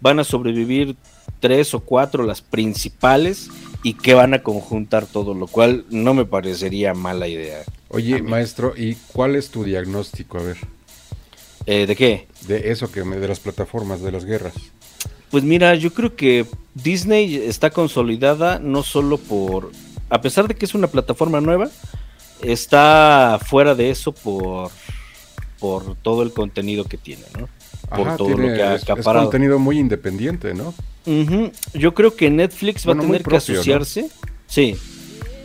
van a sobrevivir tres o cuatro las principales y que van a conjuntar todo, lo cual no me parecería mala idea. Oye, maestro, ¿y cuál es tu diagnóstico, a ver, Eh, ¿De qué? de eso que me, de las plataformas, de las guerras? Pues mira, yo creo que Disney está consolidada no solo por, a pesar de que es una plataforma nueva, está fuera de eso por, por todo el contenido que tiene, ¿no? Por Ajá, todo tiene- lo que ha es, es acaparado. contenido muy independiente, ¿no? Yo creo que Netflix Bueno, va a tener que asociarse. Sí.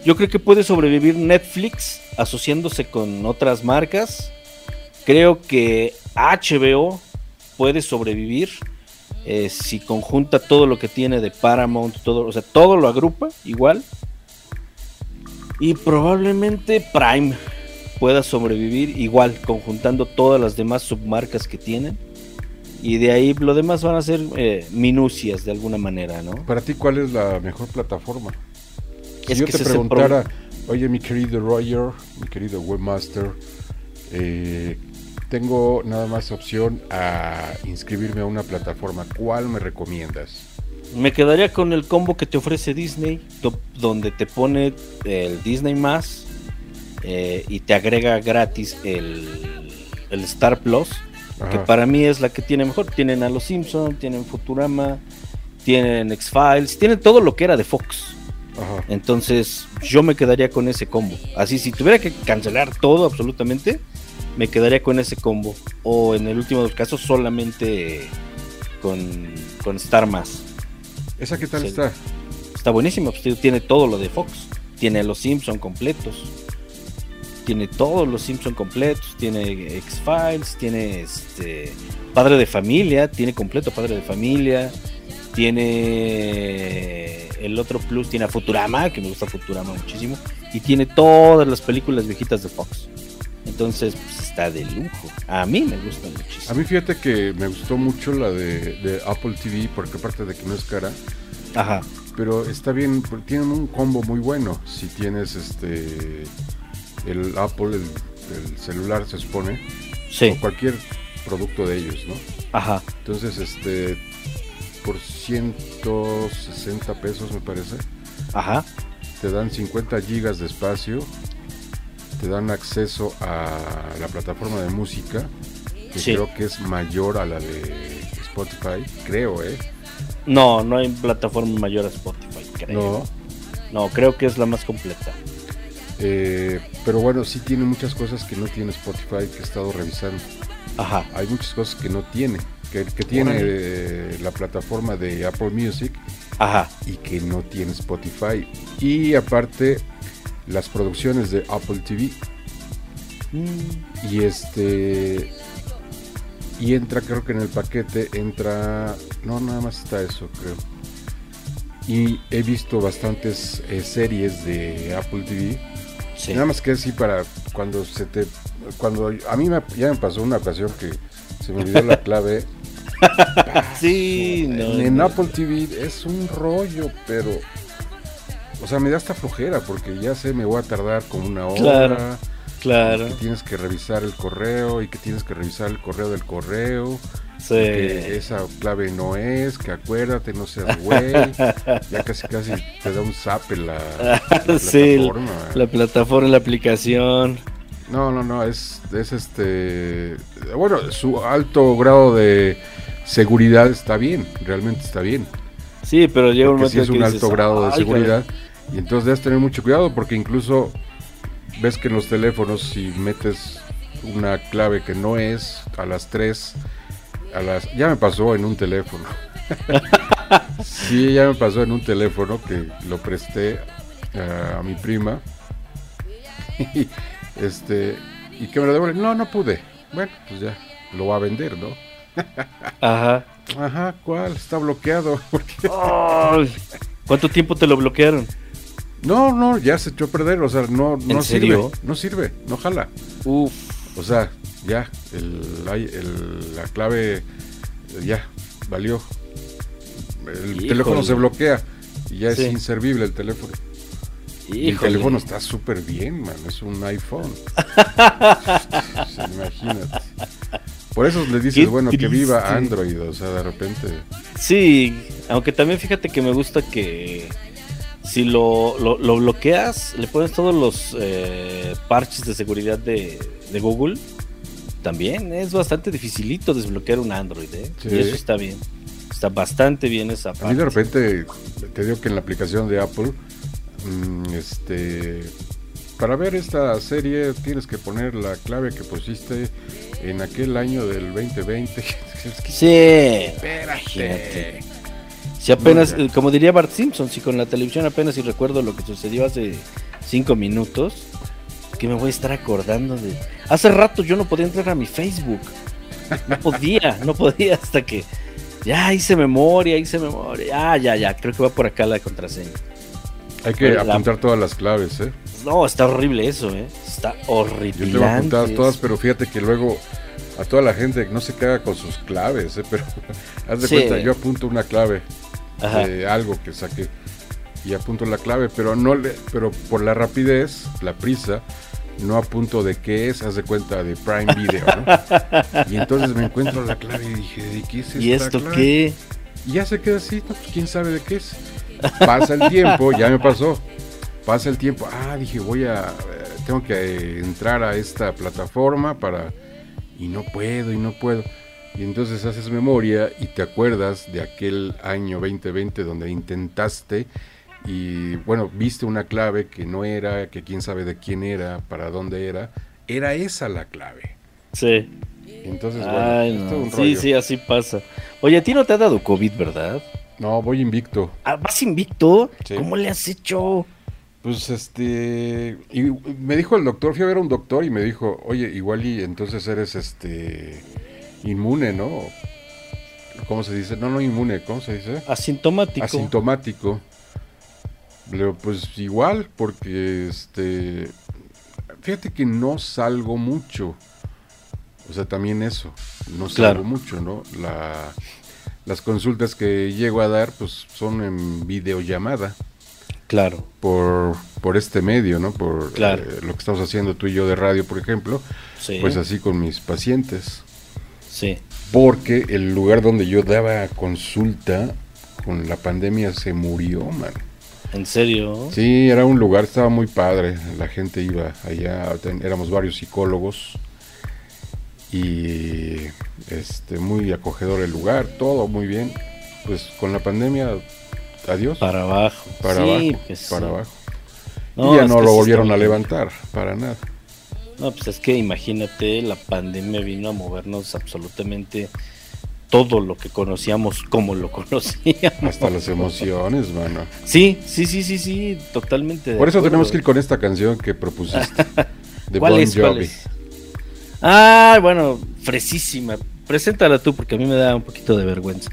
Yo creo que puede sobrevivir Netflix asociándose con otras marcas. Creo que HBO puede sobrevivir eh, si conjunta todo lo que tiene de Paramount, todo, o sea, todo lo agrupa igual. Y probablemente Prime pueda sobrevivir igual, conjuntando todas las demás submarcas que tienen. Y de ahí lo demás van a ser eh, minucias de alguna manera, ¿no? Para ti, ¿cuál es la mejor plataforma? Si Es yo que te preguntara, oye, mi querido Roger, mi querido webmaster, eh, tengo nada más opción a inscribirme a una plataforma, ¿cuál me recomiendas? Me quedaría con el combo que te ofrece Disney, do- donde te pone el Disney más eh, y te agrega gratis el, el Star Plus, que para mí es la que tiene mejor. Tienen a los Simpson, tienen Futurama, tienen X-Files, tienen todo lo que era de Fox. Ajá. Entonces yo me quedaría con ese combo. Así, si tuviera que cancelar todo absolutamente, me quedaría con ese combo. O en el último casos solamente con, con Star más. ¿Esa qué tal está? Está buenísimo, pues, tiene todo lo de Fox. Tiene los Simpson completos. Tiene todos los Simpson completos. Tiene X-Files. Tiene este. Padre de familia. Tiene completo Padre de familia. Tiene el otro Plus tiene a Futurama, que me gusta Futurama muchísimo, y tiene todas las películas viejitas de Fox. Entonces, pues, está de lujo. A mí me gusta muchísimo. A mí fíjate que me gustó mucho la de, de Apple TV, porque aparte de que no es cara, Ajá. pero está bien, tienen un combo muy bueno. Si tienes este el Apple, el, el celular se supone, Sí. o cualquier producto de ellos, ¿no? Ajá. Entonces, este, por 160 pesos me parece, Ajá. te dan 50 gigas de espacio, te dan acceso a la plataforma de música, que Sí. creo que es mayor a la de Spotify, creo, ¿eh? No, no hay plataforma mayor a Spotify, creo. No, No, creo que es la más completa. eh, pero bueno, sí tiene muchas cosas que no tiene Spotify que he estado revisando. Ajá. Hay muchas cosas que no tiene, que, que tiene eh, la plataforma de Apple Music Ajá. y que no tiene Spotify. Y aparte, las producciones de Apple TV. Mm, Y este. Y entra, creo que en el paquete entra. No, nada más está eso, creo. Y he visto bastantes eh, series de Apple TV. Sí. Nada más que así para cuando se te. Cuando a mí me- ya me pasó una ocasión que se me olvidó la <laughs> clave. Sí, no, en. Apple TV es un rollo, pero. O sea, me da hasta flojera porque ya sé, me voy a tardar como una hora. Claro, Claro. Que tienes que revisar el correo y que tienes que revisar el correo del correo. Sí. Que esa clave no es, que acuérdate, no seas güey. <laughs> ya casi casi te da un zape la, <laughs> la Sí, plataforma. La plataforma, la aplicación. No, no, no, es, es este. Bueno, su alto grado de seguridad está bien, realmente está bien. Sí, pero llega un momento sí es en un que alto dices, grado de "Ay, seguridad. Y entonces debes tener mucho cuidado porque incluso ves que en los teléfonos si metes una clave que no es a las 3, a las... Ya me pasó en un teléfono. <laughs> sí, ya me pasó en un teléfono que lo presté a, a mi prima. <laughs> y, este, y que me lo devuelven. No, no pude. Bueno, pues ya, lo va a vender, ¿no? <laughs> Ajá. Ajá, ¿cuál? Está bloqueado. ¿Cuánto tiempo te lo bloquearon? No, no, ya se echó a perder, o sea, no, no ¿En sirve, no sirve, no jala. Uf. O sea, ya, el, el- la clave, ya, valió. El Híjole. teléfono se bloquea y ya Sí. es inservible el teléfono. Y el Híjole. teléfono está súper bien, man, es un iPhone. <laughs> Imagínate. Por eso le dices, Qué bueno, que viva. Android, o sea, de repente. Sí, aunque también fíjate que me gusta que si lo, lo, lo bloqueas, le pones todos los eh, parches de seguridad de, de Google, también es bastante dificilito desbloquear un Android, ¿eh? Sí. Y eso está bien. Está bastante bien esa A mí parte. de repente te digo que en la aplicación de Apple, mm, este, para ver esta serie tienes que poner la clave que pusiste en aquel año del 2020. <laughs> Es que- Sí, Espérate. Si apenas, No, eh, como diría Bart Simpson, si con la televisión apenas si recuerdo lo que sucedió hace cinco minutos, que me voy a estar acordando de... Hace rato yo no podía entrar a mi Facebook. No podía, <laughs> no podía hasta que... Ya hice memoria, hice memoria. Ah, ya, ya, creo que va por acá la contraseña. Hay que La- apuntar todas las claves, ¿eh? No, está horrible eso, ¿eh? Está Yo horrible. tengo apuntadas todas, pero fíjate que luego a toda la gente no se queda con sus claves, ¿eh? <laughs> Pero <laughs> haz de Sí. cuenta, yo apunto una clave. De algo que saqué y apunto la clave, pero no le, pero por la rapidez, la prisa, no apunto de qué es, haz de cuenta de Prime Video, ¿no? <laughs> y entonces me encuentro la clave y dije, ¿de qué es ¿Y esto clave? qué? Y ya se queda así, no, pues quién sabe de qué es. Pasa el tiempo, ya me pasó. Pasa el tiempo, ah, dije, voy a, eh, tengo que entrar a esta plataforma para, y no puedo, y no puedo. Y entonces haces memoria y te acuerdas de aquel año 2020 donde intentaste y, bueno, viste una clave que no era, que quién sabe de quién era, para dónde era. Era esa la clave. Sí. Entonces, bueno, Ay, no. un Sí, sí, así pasa. Oye, a ti no te ha dado COVID, ¿verdad? No, voy invicto. Ah, ¿Vas invicto? Sí. ¿Cómo le has hecho? Pues este, y me dijo el doctor, fui a ver a un doctor y me dijo, oye, igual y entonces eres este inmune, ¿no? ¿Cómo se dice? No, no inmune, ¿cómo se dice? Asintomático. Asintomático. Le- Pues igual, porque este. Fíjate que no salgo mucho. O sea, también eso. No salgo Claro. mucho, ¿no? La, las consultas que llego a dar, pues son en videollamada. Claro, Por, por este medio, ¿no? Por Claro. eh, lo que estamos haciendo tú y yo de radio, por ejemplo. sí. Pues así con mis pacientes. Sí. Porque el lugar donde yo daba consulta con la pandemia se murió, man. ¿En serio? Sí, era un lugar, estaba muy padre. La gente iba allá, éramos varios psicólogos y este muy acogedor el lugar, todo muy bien. Pues con la pandemia, adiós, Para abajo. para Sí, abajo, pues, para sí. abajo. No, y ya no lo volvieron a levantar, para nada. No, pues es que imagínate, la pandemia vino a movernos absolutamente todo lo que conocíamos como lo <laughs> conocíamos. Hasta las emociones, mano. Sí, sí, sí, sí, sí, totalmente. Por eso acuerdo. tenemos que ir con esta canción que propusiste. <laughs> De ¿Cuál Bon es? ¿Cuál Jovi. es? Ah, bueno, fresísima. Preséntala tú porque a mí me da un poquito de vergüenza.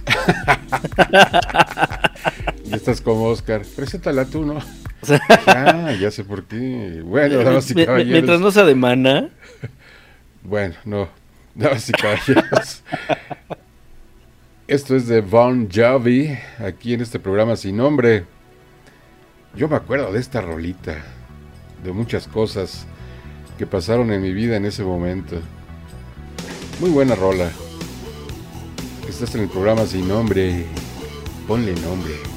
Y estás como Oscar. Preséntala tú, ¿no? Ah, ya sé por qué. Bueno, damas y caballeros. Mientras no sea de mana, Bueno, no. Damas y caballeros. Esto es de Bon Jovi, aquí en este programa sin nombre. Yo me acuerdo de esta rolita, de muchas cosas que pasaron en mi vida en ese momento. Muy buena rola. Estás en el programa sin nombre. Ponle nombre.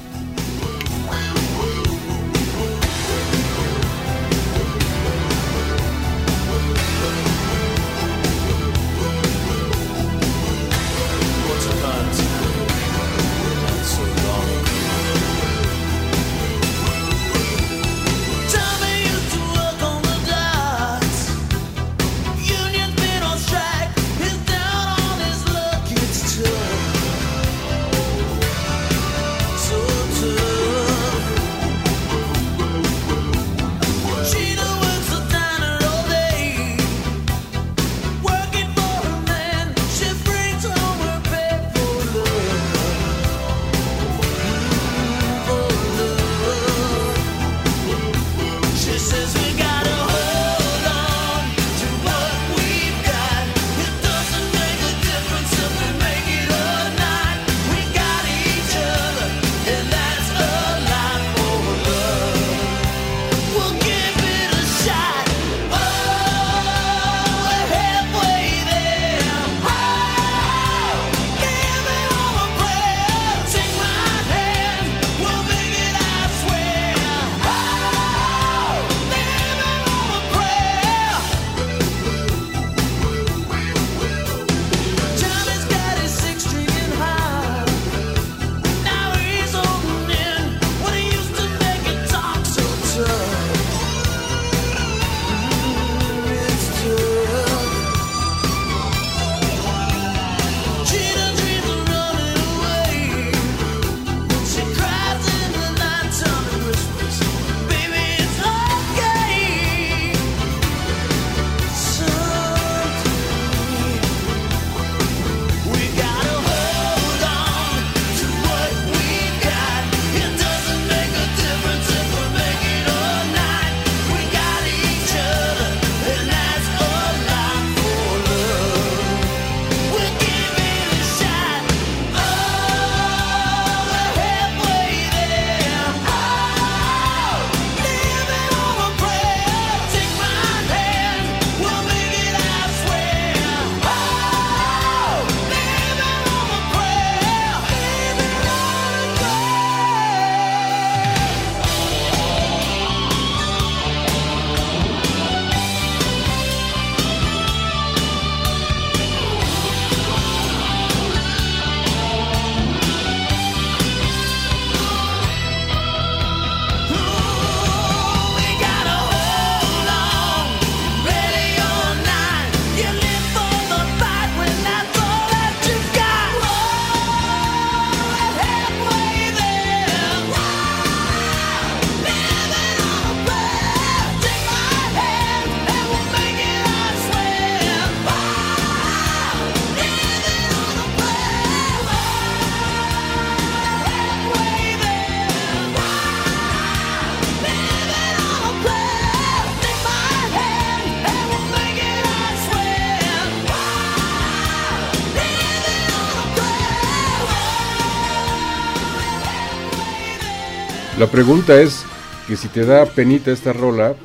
La pregunta es que si te da penita esta rola,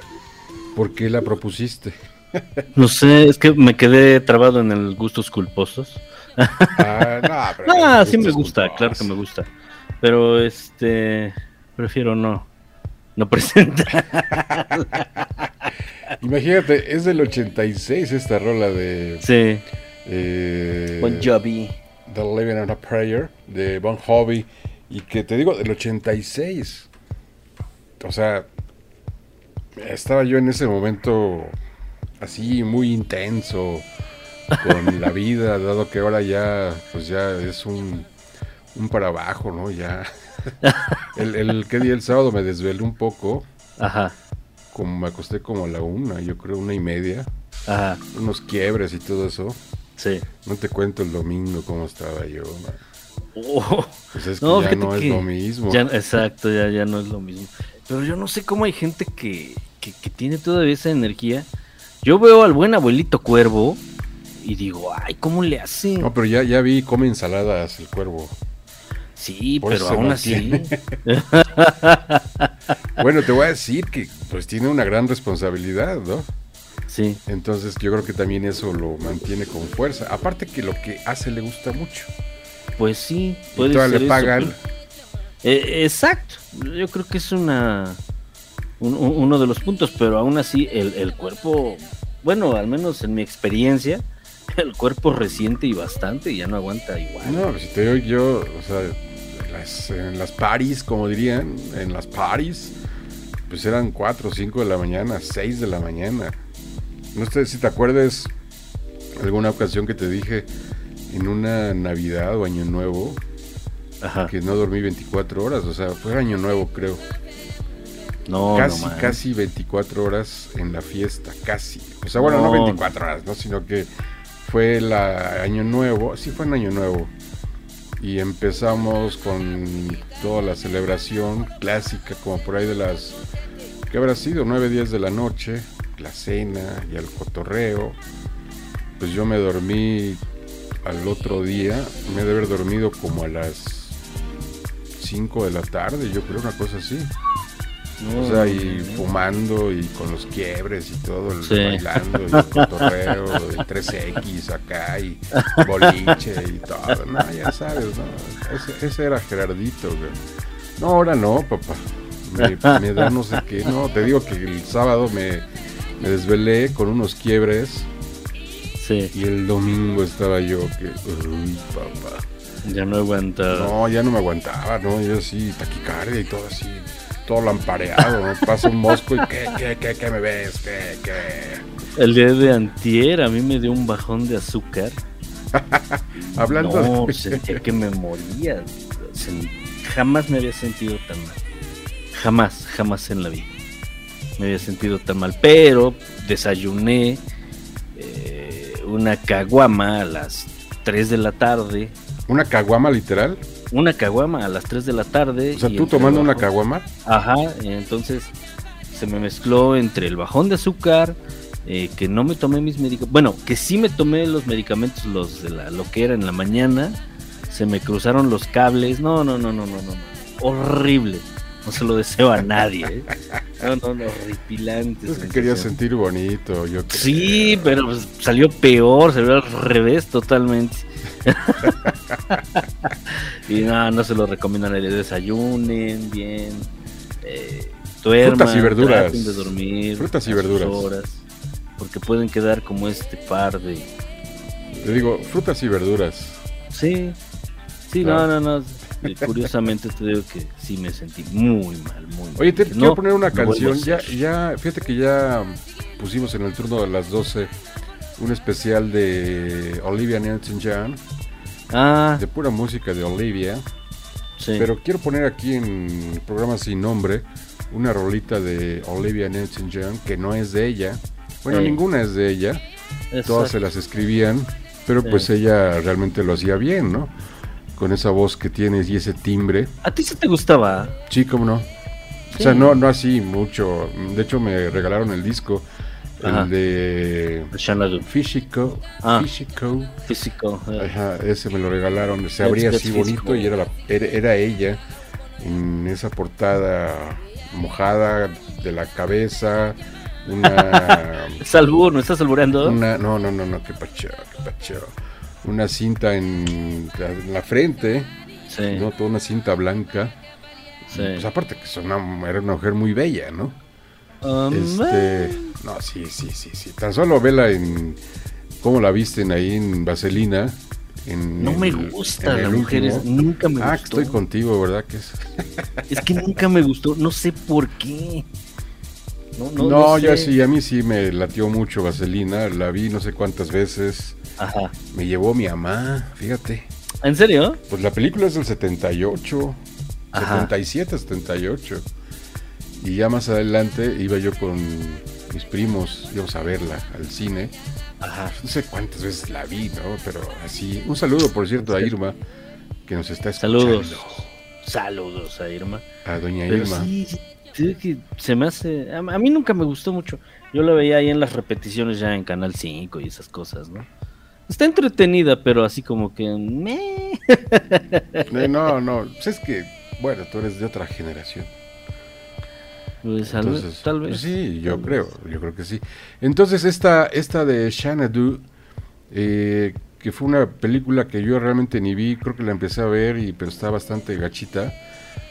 ¿por qué la propusiste? <laughs> No sé, es que me quedé trabado en el gustos culposos. Ah, no, <laughs> pero Ah, sí me gusta, culposos. claro que me gusta. Pero este, prefiero no, no <laughs> presentar. Imagínate, es del 86 esta rola de Sí, eh, Bon Jovi. The Living on a Prayer de Bon Jovi y que te digo del 86. O sea, estaba yo en ese momento así muy intenso con la vida, dado que ahora ya pues ya es un un para abajo, ¿no? Ya <laughs> el, el ¿qué día? el sábado me desvelé un poco, Ajá, como me acosté como a la una, yo creo una y media, ajá, unos quiebres y todo eso. sí. No te cuento el domingo cómo estaba yo. man. Oh, Pues es que No, ya fíjate no es que lo mismo. ya- exacto, ya, ya no es lo mismo. Pero yo no sé cómo hay gente que, que, que tiene todavía esa energía. Yo veo al buen abuelito cuervo y digo, ay, ¿cómo le hace? No, pero ya, ya vi come ensaladas el cuervo. sí, por pero aún así. <laughs> Bueno, te voy a decir que pues tiene una gran responsabilidad, ¿no? sí, Entonces yo creo que también eso lo mantiene con fuerza. Aparte que lo que hace le gusta mucho. Pues sí, puede ser le pagan. Eh, exacto, yo creo que es una un- un- uno de los puntos, pero aún así el, el cuerpo, bueno, al menos en mi experiencia, <laughs> el cuerpo resiente y bastante y ya no aguanta igual. No, pues, si te digo yo, o sea, en las, en las paris, como dirían, en las paris, pues eran 4 o 5 de la mañana, 6 de la mañana. No sé si te acuerdas alguna ocasión que te dije en una Navidad o Año Nuevo Ajá. que no dormí 24 horas, o sea, fue Año Nuevo creo. No, casi, no, casi 24 horas en la fiesta, casi. O sea, bueno, no, No. 24 horas, ¿no? Sino que fue el Año Nuevo, sí fue en Año Nuevo. Y empezamos con toda la celebración clásica, como por ahí de las, ¿qué habrá sido? 9, 10 de la noche, la cena y el cotorreo. Pues yo me dormí al otro día, me he de haber dormido como a las 5 de la tarde, yo creo, una cosa así. No, O sea, y no. fumando y con los quiebres y todo, Sí. bailando y el cotorreo, y 3X acá y boliche y todo. No, ya sabes, ¿no? Ese, ese era Gerardito, güey. No, ahora no, papá. Me, me da no sé qué. No, te digo que el sábado me, me desvelé con unos quiebres Sí, y el domingo estaba yo que, uy, papá. ya no aguanta. No, ya no me aguantaba, ¿no? Yo así, taquicardia y todo así, todo lampareado, ¿no? Pasa un mosco y ¿qué, qué, qué, qué me ves? ¿Qué, qué? El día de antier a mí me dio un bajón de azúcar. <laughs> Hablando no, de... sentía que me moría. Jamás me había sentido tan mal. Jamás, jamás en la vida. Me había sentido tan mal. Pero desayuné una caguama a las 3 de la tarde. ¿Una caguama literal? Una caguama a las 3 de la tarde. O sea, tú tomando una caguama. Ajá, entonces se me mezcló entre el bajón de azúcar, eh, que no me tomé mis medicamentos, bueno, que sí me tomé los medicamentos, los de la, lo que era en la mañana, se me cruzaron los cables, no, no, no, no, no, no. horrible, no se lo deseo a nadie, ¿eh? no, no, no, horripilante. Es que quería sentir bonito, yo creo. Sí, pero pues, salió peor, salió al revés totalmente. <laughs> y no, no se lo recomiendo a nadie. Desayunen bien, eh, duerman, Frutas y verduras. de dormir. Frutas y verduras. horas, porque pueden quedar como este par de. Te digo, frutas y verduras. Sí, sí, Claro. no, no, no. Curiosamente te digo que sí me sentí muy mal, muy mal. Oye, te Que quiero no poner una canción. Ya, ya, fíjate que ya pusimos en el turno de las 12 un especial de Olivia Newton-John, Ah, de pura música de Olivia. sí. Pero quiero poner aquí en el programa sin nombre una rolita de Olivia Newton-John que no es de ella. Bueno, Sí. ninguna es de ella. Todas se las escribían, pero Sí. pues ella realmente lo hacía bien, ¿no? Con esa voz que tienes y ese timbre. ¿A ti sí te gustaba? Sí, cómo no. O sea, no, no así mucho. De hecho, me regalaron el disco, Ajá. el de. Físico. Ah. Físico. Físico. eh. Ajá, ese me lo regalaron. Se abría así bonito y era, la- era, era ella. en esa portada mojada de la cabeza, una, <laughs> Es albur, ¿no estás albureando? una no, no, no, no, qué pacho, qué pacho. Una cinta en la, en la frente, Sí, ¿no? Toda una cinta blanca. sí. Pues aparte que una- era una mujer muy bella, ¿no? Um, Este, no, sí, sí, sí, sí. Tan solo vela en cómo la visten ahí en Vaselina. En no me gusta la mujer, es- nunca me Ah, gustó. estoy contigo, ¿verdad? Que es... Es que nunca me gustó, no sé por qué. No, no, No, yo sé. sí, a mí sí me latió mucho Vaselina. La vi no sé cuántas veces. Ajá. Me llevó mi mamá, fíjate. ¿En serio? Pues la película es del 78, Ajá. 77, 78. Y ya más adelante iba yo con mis primos, íbamos a verla al cine. Ajá. No sé cuántas veces la vi, ¿no? Pero así. Un saludo, por cierto, a Irma, que nos está escuchando. Saludos. Saludos a Irma. A doña Pero Irma. sí, sí, que se me hace. A, a mí nunca me gustó mucho. Yo la veía ahí en las repeticiones ya en Canal 5 y esas cosas, ¿no? Está entretenida, pero así como que. meh. Eh, No, no, pues es que, bueno, tú eres de otra generación. Pues, tal, vez- Entonces, tal vez. sí, yo creo, yo creo que sí. Entonces, esta, esta de Xanadu, eh, que fue una película que yo realmente ni vi, creo que la empecé a ver, y, pero está bastante gachita,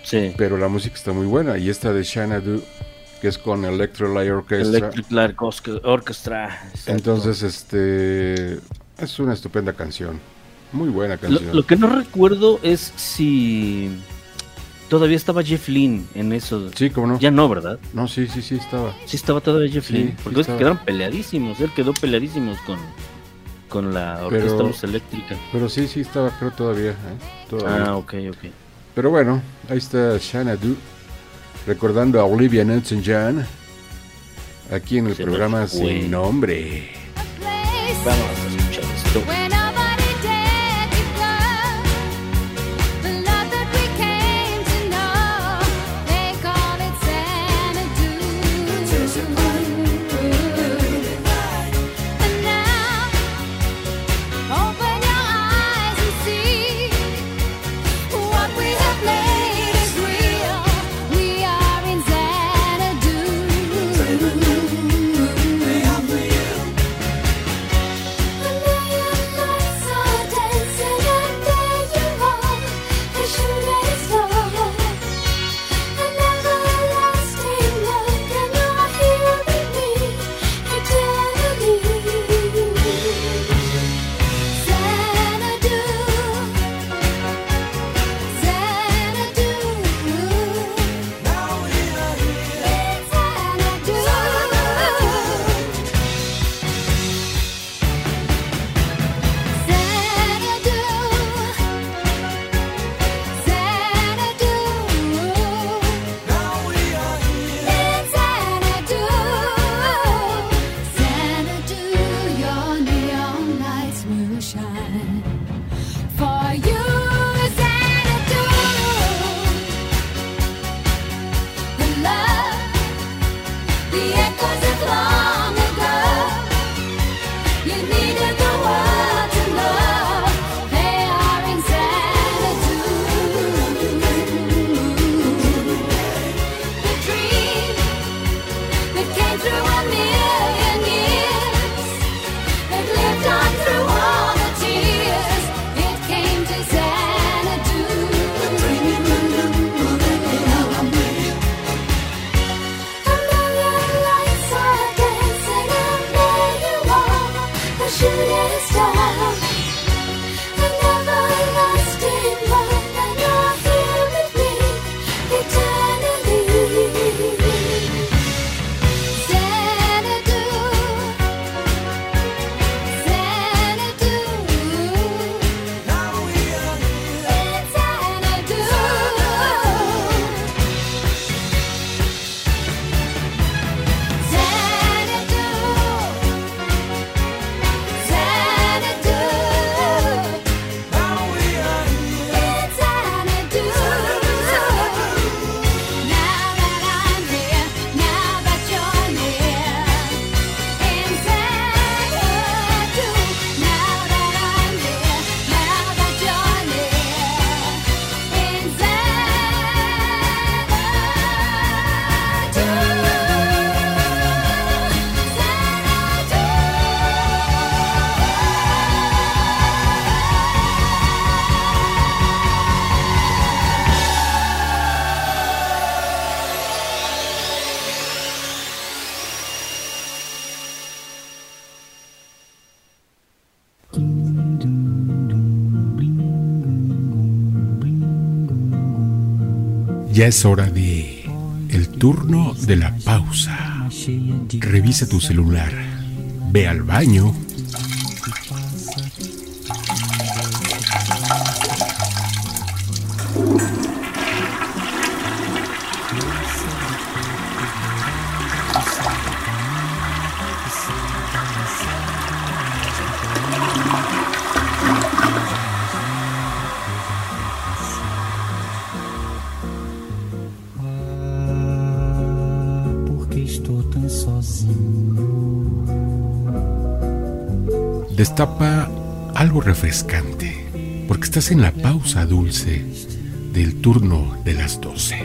Sí. pero la música está muy buena. Y esta de Xanadu, que es con Electro Light Orchestra, Electric Light Orchestra- exacto. entonces, este, es una estupenda canción. Muy buena canción. lo que no recuerdo es si todavía estaba Jeff Lynne en eso. Sí, cómo no. Ya no, ¿verdad? No, sí, sí, sí, estaba. Sí estaba todavía Jeff Sí, Lynne. sí Porque estaba. quedaron peleadísimos. Él quedó peleadísimos con, con la orquesta Pero- Luz eléctrica. Pero sí, sí, estaba, creo todavía. ¿eh? Todavía. Ah, ok, ok. Pero bueno, ahí está Xanadu, recordando a Olivia Newton-John, aquí en el Se programa. Sin Nombre. Vamos a escuchar esto. Ya es hora de el turno de la pausa. Revisa tu celular. Ve al baño. Destapa algo refrescante, porque estás en la pausa dulce del turno de las 12.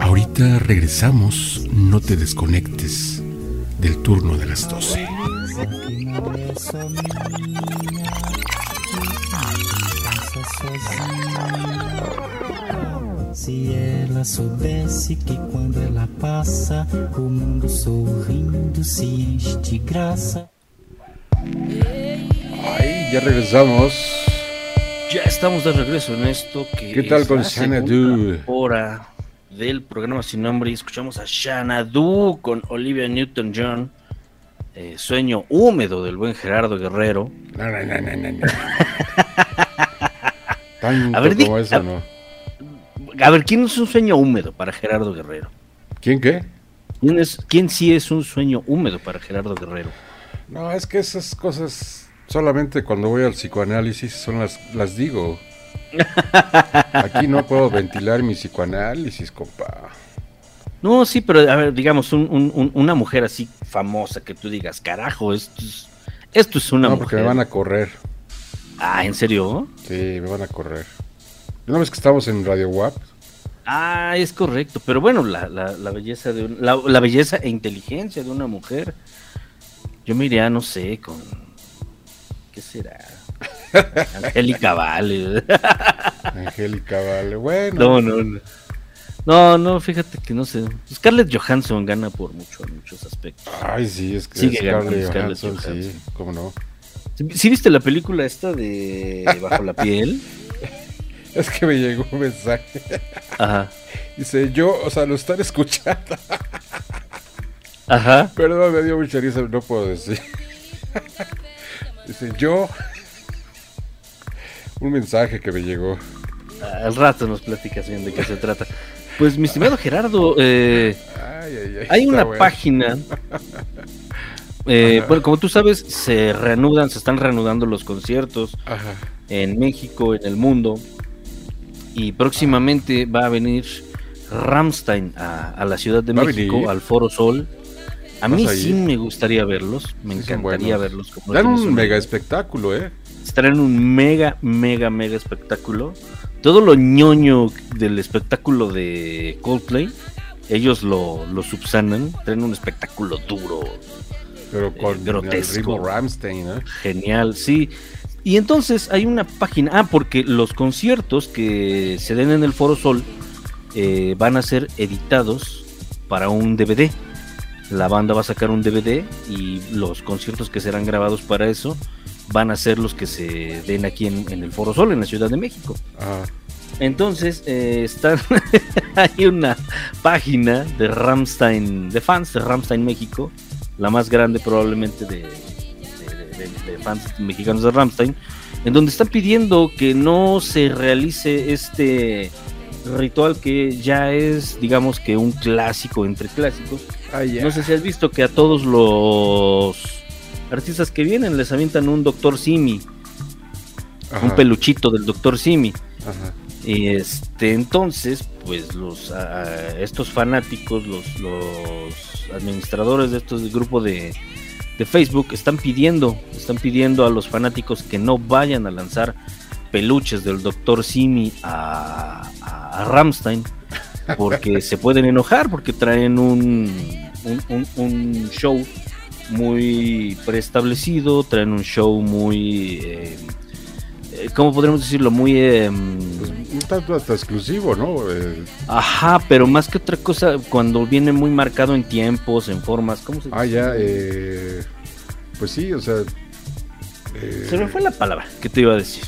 Ahorita regresamos, no te desconectes del turno de las 12. Que não é só minha. Passa sozinha. Se ela soubesse que quando ela passa, o mundo sorrindo se enche de graça. Ay, ya regresamos. Ya estamos de regreso en esto que ¿Qué tal es con Xanadu? segunda hora del programa sin nombre y escuchamos a Xanadu con Olivia Newton-John eh, Sueño húmedo del buen Gerardo Guerrero No, no, no, no, no, no. <laughs> Tanto A ver, di- como eso, a- no. a ver, ¿quién es un sueño húmedo para Gerardo Guerrero? ¿Quién qué? ¿Quién, es, quién sí es un sueño húmedo para Gerardo Guerrero? No, es que esas cosas solamente cuando voy al psicoanálisis son las, las digo. <laughs> Aquí no puedo ventilar mi psicoanálisis, compa. No, sí, pero a ver, digamos, un- un- un- una mujer así famosa que tú digas, carajo, esto es, esto es una No, mujer. porque me van a correr. Ah, ¿en serio? Sí, me van a correr. ¿No ves que estamos en Radio WAP? Ah, es correcto, pero bueno, la, la- la belleza de un- la, la belleza e inteligencia de una mujer, yo me iría, no sé, con ¿qué será? <laughs> Angélica Vale. Angélica, vale. Bueno. no, no, no. No, no, fíjate que no sé. Scarlett Johansson gana por mucho en muchos aspectos. Ay, sí, es que Sigue Scarlett ganando Scarlett Johansson, sí, Johansson. cómo no. ¿Sí, sí viste la película esta de Bajo la piel? <laughs> <laughs> Es que me llegó un mensaje. Ajá. Dice, yo, o sea, lo están escuchando. Ajá. Perdón, me dio mucha risa, no puedo decir. Dice, yo. Un mensaje que me llegó. Al rato nos platicas bien de qué se trata. Pues mi estimado Gerardo, eh, Ay, ay, ay. Hay una bueno. página. eh, bueno, como tú sabes, se reanudan, se están reanudando los conciertos Ajá. en México, en el mundo. Y próximamente va a venir Ramstein a, a la Ciudad de ¿Va a México, al Foro Sol. A ¿Vas mí sí me gustaría verlos, me Sí, encantaría verlos. como Dan un mega espectáculo, ¿eh? Traen un mega, mega, mega espectáculo. Todo lo ñoño del espectáculo de Coldplay, ellos lo, lo subsanan. Traen un espectáculo duro, Pero con el grotesco. ritmo Ramstein, ¿eh? genial, sí. Y entonces hay una página, ah, porque los conciertos que se den en el Foro Sol eh, van a ser editados para un DVD. La banda va a sacar un DVD y los conciertos que serán grabados para eso van a ser los que se den aquí en, en el Foro Sol, en la Ciudad de México. Ah, Entonces, eh, están <laughs> hay una página de Ramstein, de fans de Ramstein México, la más grande probablemente de, de- de- de fans mexicanos de Ramstein, en donde están pidiendo que no se realice este ritual que ya es, digamos que un clásico entre clásicos. ah. No sé si has visto que a todos los artistas que vienen les avientan un Doctor Simi, Ajá, un peluchito del Doctor Simi. ajá. Y este, entonces, pues los ah, estos fanáticos, los, los administradores de estos grupos de, de Facebook están pidiendo, están pidiendo a los fanáticos que no vayan a lanzar peluches del Dr. Simi a, a, a Ramstein porque <laughs> se pueden enojar porque traen un, un, un- un show muy preestablecido, traen un show muy, eh, eh, ¿cómo podríamos decirlo? Muy... em, Pues, un tanto hasta exclusivo, ¿no? Eh, Ajá, pero más que otra cosa, cuando viene muy marcado en tiempos, en formas, ¿cómo se ah, ya, eh, pues sí, o sea... eh, Se me fue la palabra que te iba a decir.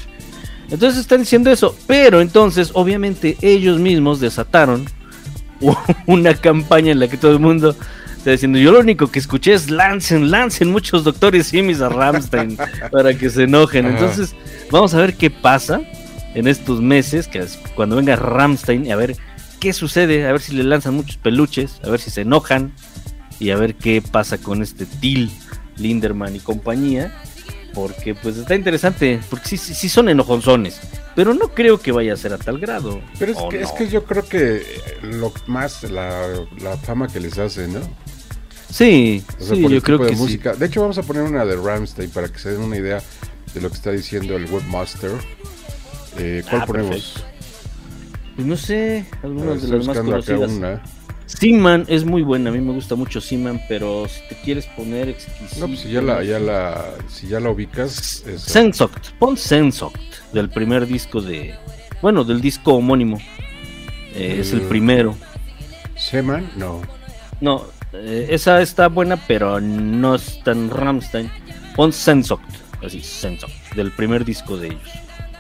Entonces están diciendo eso, pero entonces obviamente ellos mismos desataron <laughs> una campaña en la que todo el mundo está diciendo, yo lo único que escuché es lancen, lancen muchos doctores simis a Ramstein para que se enojen. Ajá. Entonces vamos a ver qué pasa en estos meses, que es cuando venga Ramstein, y a ver qué sucede, a ver si le lanzan muchos peluches, a ver si se enojan y a ver qué pasa con este Till Linderman y compañía. Porque pues está interesante, porque sí, sí, sí son enojonzones, pero no creo que vaya a ser a tal grado. Pero es, ¿o que, es que yo creo que lo más la, la fama que les hace, ¿no? Sí, O sea, sí, por el yo creo de que sí. De hecho, vamos a poner una de Ramstein para que se den una idea de lo que está diciendo el webmaster. Eh, ¿Cuál Ah, ponemos? perfecto. Pues no sé, algunas de estoy las más buscando acá conocidas. una. Seaman es muy buena, a mí me gusta mucho Seaman, pero si te quieres poner exquisito. No, pues si ya la, ya la, si ya la ubicas, es- Sensoct, pon Sensoct del primer disco de. Bueno, del disco homónimo. Eh, Es el Mm. primero. Seman, no. No, eh, esa está buena, pero no es tan Ramstein. Pon Sensoct, así, Sensoct, del primer disco de ellos.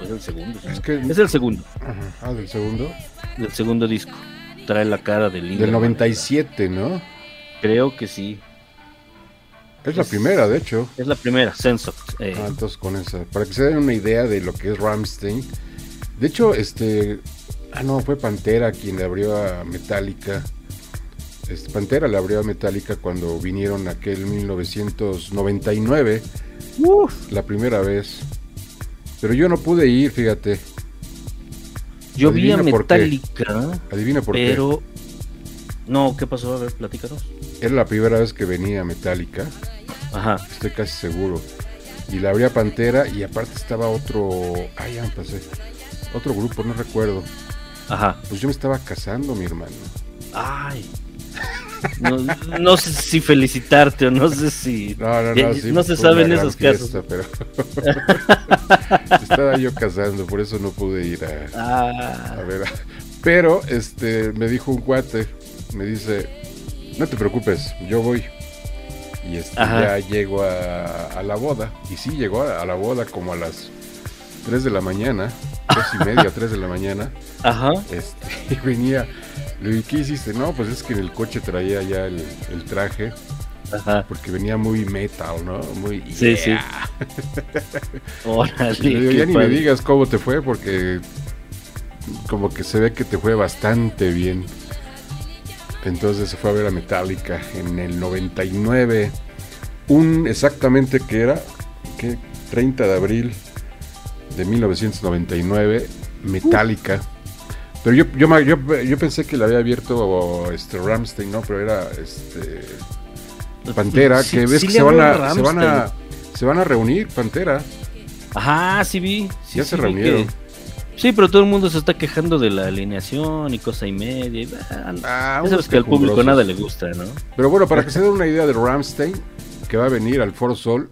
Es el segundo. ¿no? Es que- Es el segundo, Ajá. Ah, del segundo. del segundo disco. Trae la cara de. Del 97, ¿no? Creo que sí. Es la primera, de hecho. Es la primera, Sensoct. eh, Ah, entonces con esa. Para que se den una idea de lo que es Ramstein. De hecho, este. Ah, no, fue Pantera quien le abrió a Metallica. Este, Pantera le abrió a Metallica cuando vinieron aquel 1999. La primera vez. Pero yo no pude ir, fíjate. Yo vi a adivina por qué. Metallica, Adivina por pero. No, ¿qué pasó? A ver, platícanos. qué. Era la primera vez que venía Metallica. Ajá. Estoy casi seguro. Y la abría Pantera y aparte estaba otro. Ah, ya me pasé. Otro grupo, no recuerdo. Ajá. Pues yo me estaba casando, mi hermano. Ay. No, no sé si felicitarte o no sé si. No, no, no. sí, no se fue sabe en una gran esos casos. fiesta, pero <laughs> estaba yo casando, por eso no pude ir a, Ah, a ver. Pero este me dijo un cuate, me dice, no te preocupes, yo voy. Y este, ya llego a, a la boda. Y sí, llegó a, a la boda como a las 3 de la mañana, tres y media, 3 de la mañana. ajá. Este, <laughs> y venía, le dije, ¿qué hiciste? No, pues es que en el coche traía ya el, el traje, Ajá. porque venía muy metal, ¿no? Muy... Sí, sí. yeah. <laughs> Órale. Y le digo, qué ya ni me digas cómo te fue, porque como que se ve que te fue bastante bien. Entonces se fue a ver a Metallica en el 99. Un exactamente que era, que 30 de abril de 1999, Metallica. Pero yo, yo, yo, yo pensé que le había abierto este Ramstein, ¿no? Pero era este Pantera, Sí, que ves sí que se van, a, se, van a, Rammstein. se van a reunir, Pantera. Ajá, sí vi. sí, Ya sí se reunieron. que- Sí, pero todo el mundo se está quejando de la alineación y cosa y media. y, ah, Ah, ya sabes que al público nada le gusta, ¿no? Pero bueno, para que se den una idea de Ramstein, que va a venir al Foro Sol,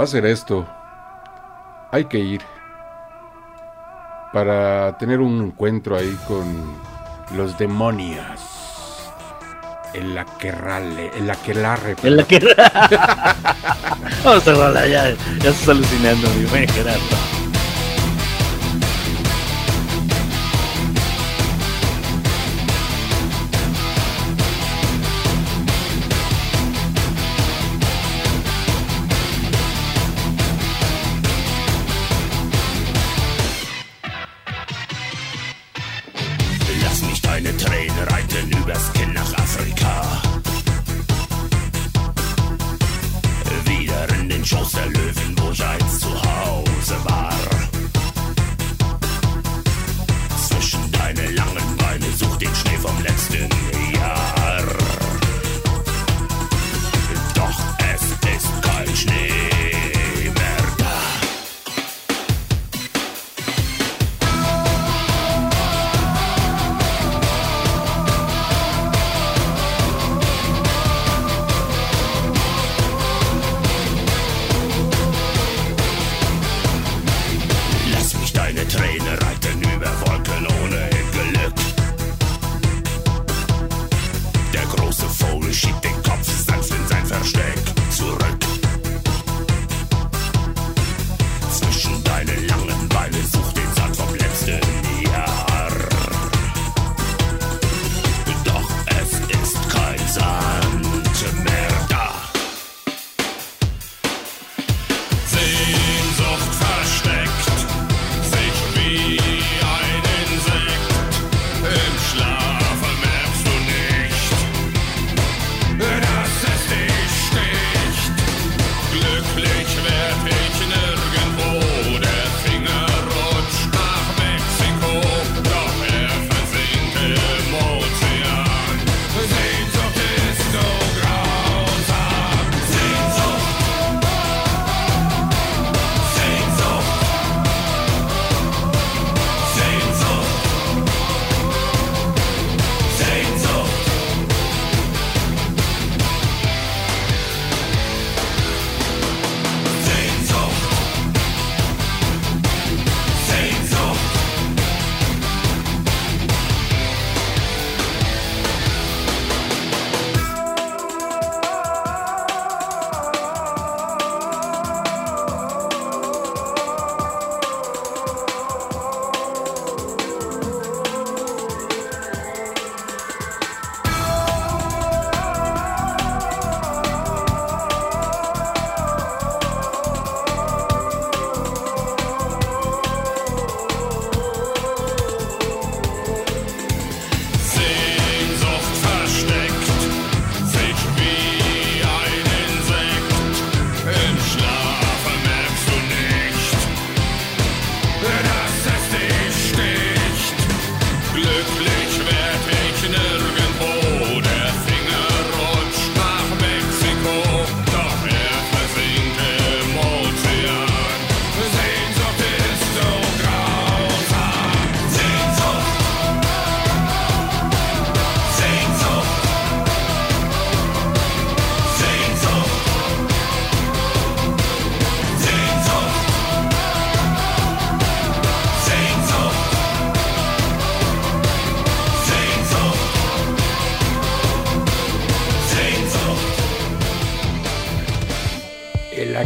va a ser esto. Hay que ir. Para tener un encuentro ahí con los demonios. El aquerrale, el aquelarre. En la que. <laughs> Vamos a cerrarla ya. Ya estás alucinando, mi buen Gerardo.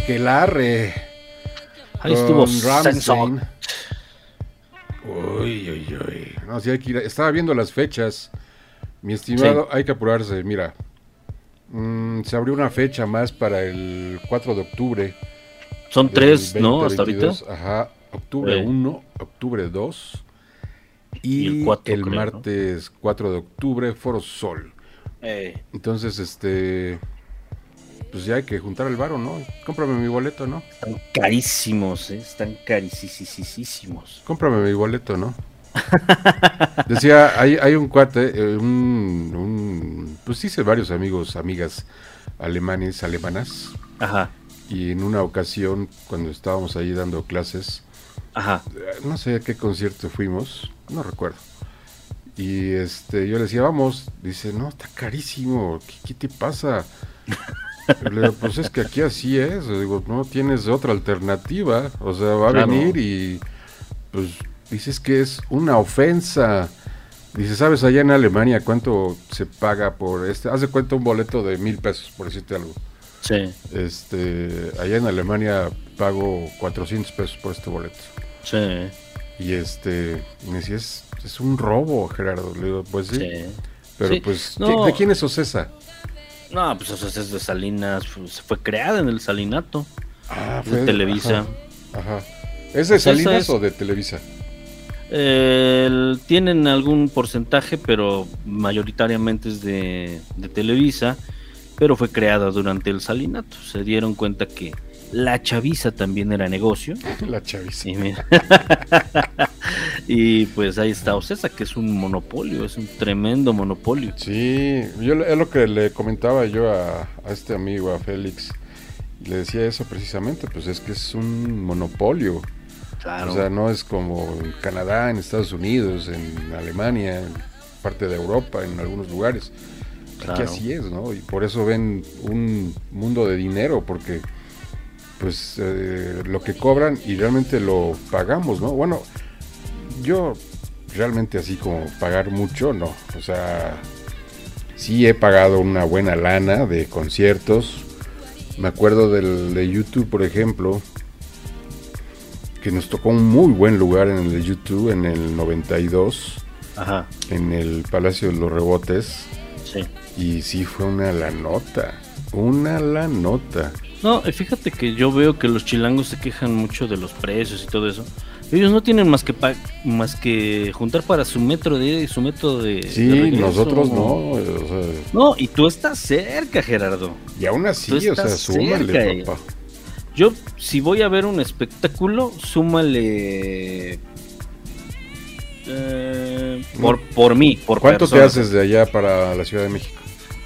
Aquelarre. Ahí estuvo. Rammstein. Uy, uy, uy. No, sí hay que ir Estaba viendo las fechas. Mi estimado, hay que apurarse. Mira, Mm, se abrió una fecha más para el 4 de octubre. Son tres, ¿no? Hasta 2022. ahorita. Ajá, octubre Sí. 1, octubre 2 y, Y el el creo, ¿no? martes 4 de octubre, Foro Sol. Eh, Entonces, este, pues ya hay que juntar el varo, ¿no? Cómprame mi boleto, ¿no? están carísimos, ¿eh? Están carísimos. Cómprame mi boleto, ¿no? <laughs> Decía, hay, hay un cuate, eh, un, un- pues hice varios amigos, amigas alemanes, alemanas, Ajá, y en una ocasión, cuando estábamos ahí dando clases, ajá. eh, no sé a qué concierto fuimos, no recuerdo. Y este, yo le decía, vamos, dice, no, está carísimo, ¿qué, qué te pasa? <laughs> Le digo, pues es que aquí así es, digo, no tienes otra alternativa, o sea, va a venir y pues dices que es una ofensa. Dice, ¿sabes allá en Alemania cuánto se paga por este? Haz de cuenta un boleto de mil pesos, por decirte algo. Sí, Este, allá en Alemania pago 400 pesos por este boleto. sí, Y este, me decía, es, es un robo, Gerardo. Le digo, pues sí. sí. Pero Sí, pues, no. ¿qui- ¿de quién es Ocesa? No, pues eso es de Salinas, pues, fue creada en el Salinato. Ah, de Televisa. Ajá. ajá. ¿Es de Pues Salinas es- o de Televisa? Eh, tienen algún porcentaje, pero mayoritariamente es de, de Televisa, pero fue creada durante el Salinato. Se dieron cuenta que la chaviza también era negocio. La chaviza. <laughs> Y, pues ahí está Ocesa, que es un monopolio, es un tremendo monopolio. Sí, yo le- es lo que le comentaba yo a, a este amigo, a Félix. Le decía eso precisamente, pues es que es un monopolio. Claro. O sea, no es como en Canadá, en Estados Unidos, en Alemania, en parte de Europa, en algunos lugares. Aquí Claro. así es, ¿no? Y por eso ven un mundo de dinero, porque pues eh, lo que cobran y realmente lo pagamos, ¿no? Bueno, yo realmente así como pagar mucho, no. O sea, sí he pagado una buena lana de conciertos. Me acuerdo del de YouTube, por ejemplo, que nos tocó un muy buen lugar en el de YouTube en el 92, Ajá, en el Palacio de los Rebotes. sí. Y sí fue una la nota, una la nota. No, fíjate que yo veo que los chilangos se quejan mucho de los precios y todo eso. Ellos no tienen más que más que juntar para su metro de su metro de. Sí, nosotros no. o sea, No, y tú estás cerca, Gerardo. y aún así, Tú o sea, súmale, cerca, eh. papá. Yo, si voy a ver un espectáculo, súmale. eh, por, por mí, por ¿Cuánto te haces de allá para la Ciudad de México?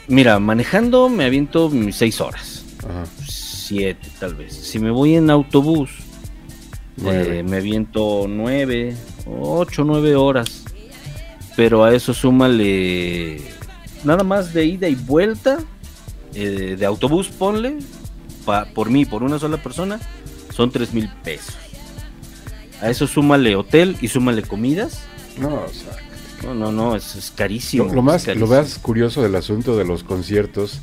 Mira, manejando me aviento mis seis horas. Ajá. Siete, tal vez. Si me voy en autobús, eh, me aviento nueve, ocho, nueve horas. Pero a eso súmale nada más de ida y vuelta eh, de autobús, ponle, pa- por mí, por una sola persona, son tres mil pesos. A eso súmale hotel y súmale comidas. No, o sea, No, no, no, es, es carísimo. lo, lo más, lo carísimo. más curioso del asunto de los conciertos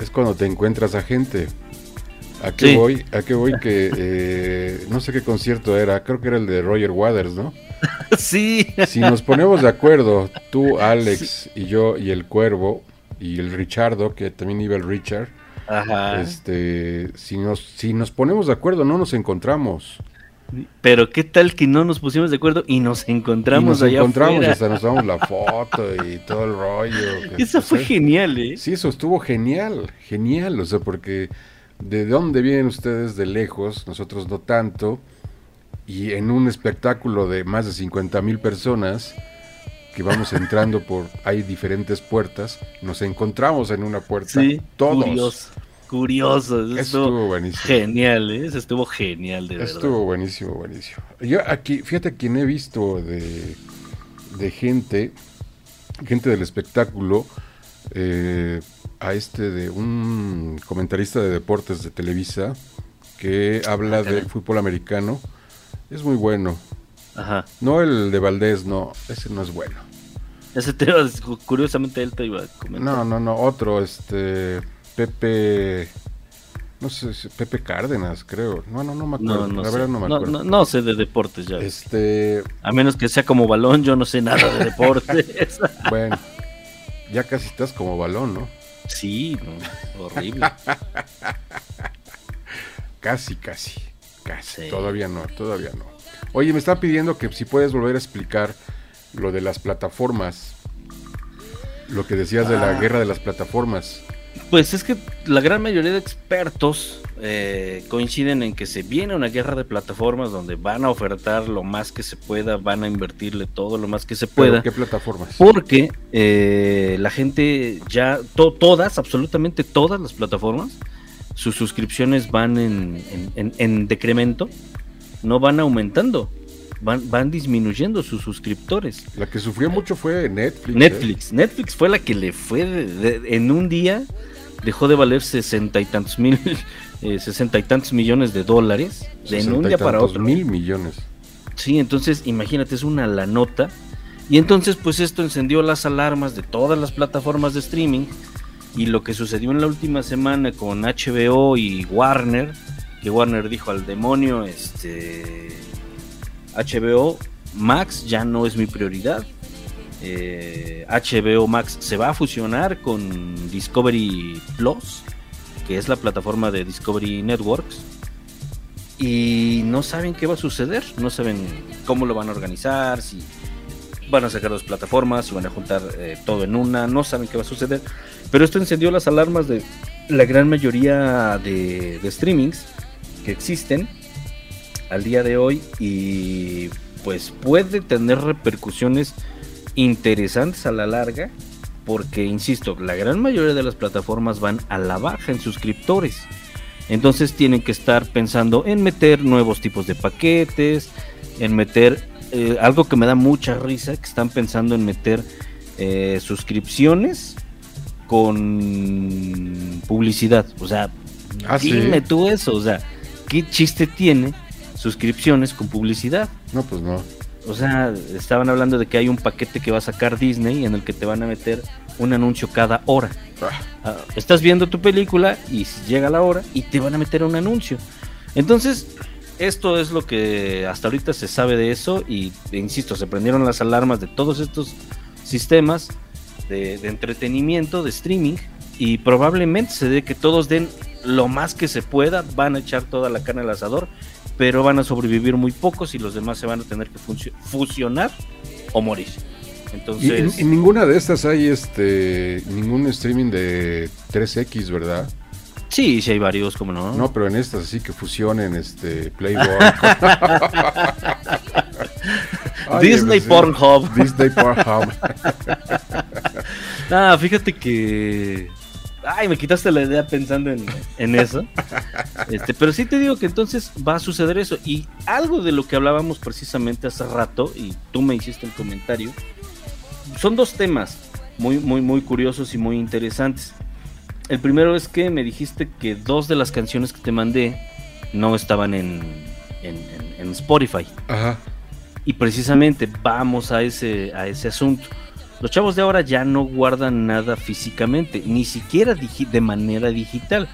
es cuando te encuentras a gente. ¿A qué Sí. voy? ¿A qué voy? Que eh, no sé qué concierto era, creo que era el de Roger Waters, ¿no? <laughs> sí. Si nos ponemos de acuerdo, tú, Alex y yo y el Cuervo y el Richardo, que también iba el Richard, Ajá. este, si nos, si nos ponemos de acuerdo no nos encontramos. Pero qué tal que no nos pusimos de acuerdo y nos Y encontramos nos allá encontramos y afuera? hasta nos damos la foto y todo el rollo. <laughs> Eso o fue genial, ¿eh? Sí, eso estuvo genial, genial, o sea, porque de dónde vienen ustedes de lejos, nosotros no tanto, y en un espectáculo de más de 50 mil personas que vamos entrando por, hay diferentes puertas, nos encontramos en una puerta, Sí, todos. curioso. Curioso. Eso estuvo estuvo buenísimo. genial, ¿eh? Eso estuvo genial, de verdad. Estuvo buenísimo, buenísimo. Yo aquí, fíjate quién he visto de, de gente, gente del espectáculo, eh, a este de un comentarista de deportes de Televisa que habla Ah, caray. del fútbol americano. Es muy bueno. Ajá. No el de Valdés, no, ese no es bueno. Ese tema, curiosamente, él te iba a comentar. No, no, no, otro, este Pepe No sé, Pepe Cárdenas, creo. No, no, no me acuerdo. No, no, la sé. verdad no me No, acuerdo. no- no sé de deportes ya. Este, A menos que sea como balón, yo no sé nada de deportes. <laughs> bueno, ya casi estás como balón, ¿no? Sí, horrible. <laughs> Casi, casi. Casi. Sí. Todavía no, todavía no. Oye, me está pidiendo que si puedes volver a explicar lo de las plataformas. Lo que decías de Ah. la guerra de las plataformas. Pues es que la gran mayoría de expertos eh, coinciden en que se viene una guerra de plataformas donde van a ofertar lo más que se pueda, van a invertirle todo lo más que se ¿Pero pueda. ¿Qué plataformas? Porque eh, la gente ya, to- todas, absolutamente todas las plataformas, sus suscripciones van en, en- en- en decremento, no van aumentando, van, van disminuyendo sus suscriptores. La que sufrió mucho fue Netflix. ¿eh? Netflix, Netflix fue la que le fue de- de- en un día, dejó de valer sesenta y tantos mil, eh, sesenta y tantos millones de dólares, de en un día para otro. mil millones. Sí, entonces imagínate, es una la nota. Y entonces pues esto encendió las alarmas de todas las plataformas de streaming. Y lo que sucedió en la última semana con HBO y Warner, que Warner dijo al demonio, este HBO Max ya no es mi prioridad. Eh, HBO Max se va a fusionar con Discovery Plus, que es la plataforma de Discovery Networks y no saben qué va a suceder, no saben cómo lo van a organizar, si van a sacar dos plataformas, si van a juntar eh, todo en una, no saben qué va a suceder. Pero esto encendió las alarmas de la gran mayoría de, de streamings que existen al día de hoy y pues puede tener repercusiones interesantes a la larga porque, insisto, la gran mayoría de las plataformas van a la baja en suscriptores. Entonces tienen que estar pensando en meter nuevos tipos de paquetes, en meter eh, algo que me da mucha risa, que están pensando en meter eh, suscripciones con publicidad. O sea, Ah, ¿sí? dime tú eso, o sea, ¿qué chiste tiene suscripciones con publicidad? No, pues no. O sea, estaban hablando de que hay un paquete que va a sacar Disney en el que te van a meter un anuncio cada hora. Ah, estás viendo tu película y llega la hora y te van a meter un anuncio. Entonces, esto es lo que hasta ahorita se sabe de eso y, insisto, se prendieron las alarmas de todos estos sistemas de, de entretenimiento, de streaming y probablemente se dé que todos den lo más que se pueda, van a echar toda la carne al asador, pero van a sobrevivir muy pocos y los demás se van a tener que fusionar o morir. Y Entonces, en, en ninguna de estas hay este ningún streaming de 3X, ¿verdad? sí, sí hay varios, como no. No, pero en estas sí que fusionen este Playboy. <laughs> Ay, Disney sí. Pornhub. Disney Pornhub. <laughs> Ah, fíjate que. Ay, me quitaste la idea pensando en, en eso. <laughs> Este, pero sí te digo que entonces va a suceder eso. Y algo de lo que hablábamos precisamente hace rato, y tú me hiciste el comentario, son dos temas muy, muy, muy curiosos y muy interesantes. El primero es que me dijiste que dos de las canciones que te mandé no estaban en, en, en- en Spotify. Ajá. Y precisamente vamos a ese, a ese asunto. Los chavos de ahora ya no guardan nada físicamente, ni siquiera de manera digital.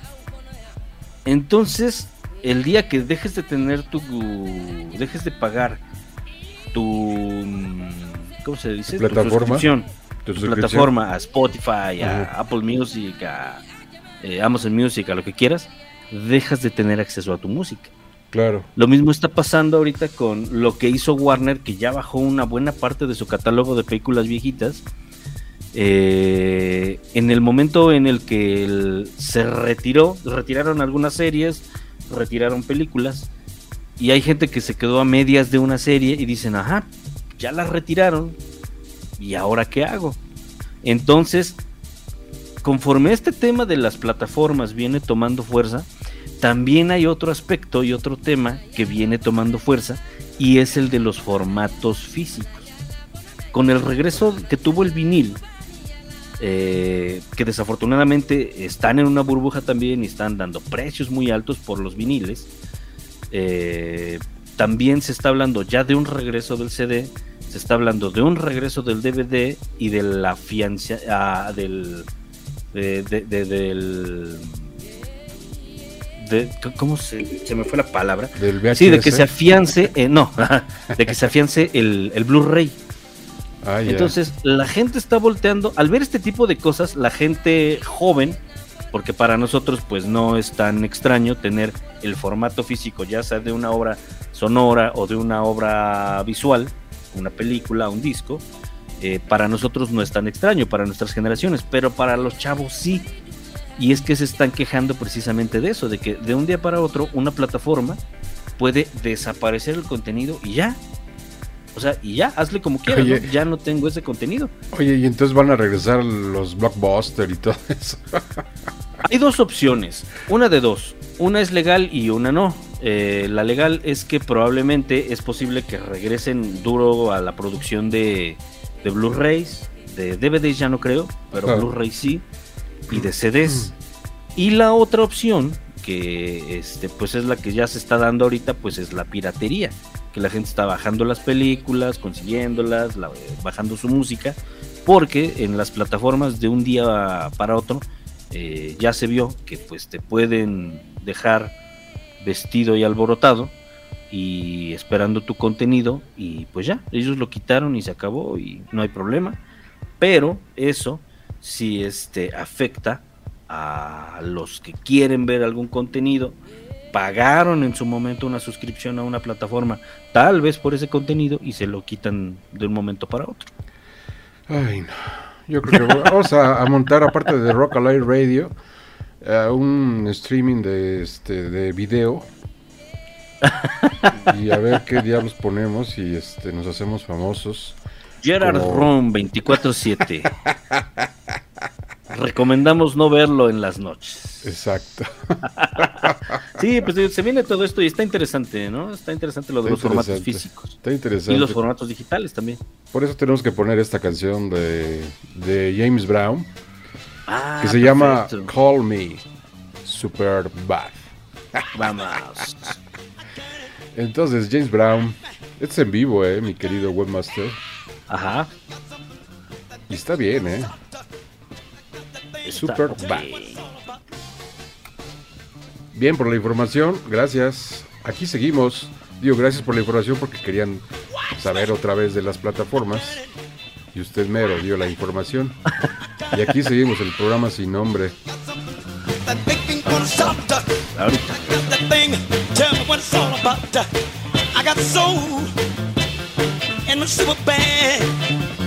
Entonces, el día que dejes de tener tu. dejes de pagar tu. mm, ¿Cómo se dice? Tu plataforma. suscripción, Tu tu suscripción. plataforma, a Spotify, a Ajá. Apple Music, a eh, Amazon Music, a lo que quieras, dejas de tener acceso a tu música. Claro. Lo mismo está pasando ahorita con lo que hizo Warner, que ya bajó una buena parte de su catálogo de películas viejitas. Eh, en el momento en el que se retiró, retiraron algunas series, retiraron películas, y hay gente que se quedó a medias de una serie y dicen, ajá, ya la retiraron, ¿y ahora qué hago? Entonces, conforme este tema de las plataformas viene tomando fuerza, también hay otro aspecto y otro tema que viene tomando fuerza y es el de los formatos físicos. Con el regreso que tuvo el vinil, eh, que desafortunadamente están en una burbuja también y están dando precios muy altos por los viniles, eh, también se está hablando ya de un regreso del CD, se está hablando de un regreso del DVD y de la fianza ah, del, de- de- de- del de- ¿cómo se, se me fue la palabra? Del VHS. Sí, de que se afiance, eh, no, <laughs> de que se afiance el, el Blu-ray. Ah. Entonces, la gente está volteando, al ver este tipo de cosas, la gente joven, porque para nosotros pues no es tan extraño tener el formato físico, ya sea de una obra sonora o de una obra visual, una película, un disco, eh, para nosotros no es tan extraño, para nuestras generaciones, pero para los chavos sí. Y es que se están quejando precisamente de eso, de que de un día para otro una plataforma puede desaparecer el contenido y ya. O sea, y ya, hazle como quieras, Oye. ¿no? ya no tengo ese contenido. Oye, y entonces van a regresar los blockbuster y todo eso. <laughs> Hay dos opciones, una de dos, una es legal y una no. Eh, la legal es que probablemente es posible que regresen duro a la producción de, de Blu-rays, de DVDs ya no creo, pero Ah. Blu-ray sí, y de CDs. Y la otra opción, que este, pues es la que ya se está dando ahorita, pues es la piratería, que la gente está bajando las películas, consiguiéndolas, la- bajando su música, porque en las plataformas de un día para otro eh, ya se vio que pues te pueden dejar vestido y alborotado y esperando tu contenido y pues ya, ellos lo quitaron y se acabó y no hay problema, pero eso sí este afecta a los que quieren ver algún contenido, pagaron en su momento una suscripción a una plataforma, tal vez por ese contenido y se lo quitan de un momento para otro. Ay, no. Yo creo que vamos a, montar, aparte de Rock Alive Radio, eh, un streaming de, este, de video. Y a ver qué diablos ponemos y este, nos hacemos famosos. Gerard Como- Ron 24/7. Recomendamos no verlo en las noches. Exacto. <laughs> Sí, pues se viene todo esto y está interesante, ¿no? Está interesante lo de Está los formatos físicos Está interesante. y los formatos digitales también. Por eso tenemos que poner esta canción de, de James Brown, Ah, que se llama. Call Me Super Bad. Vamos. Entonces, James Brown, es en vivo, eh, mi querido webmaster. Ajá. Y está bien, eh. Está Super bad. Bien por la información, gracias. Aquí seguimos. Digo, gracias por la información porque querían saber otra vez de las plataformas. Y usted mero dio la información. Y aquí seguimos el programa sin nombre. Ahorita. Tell me what it's all about. I got soul and my super band.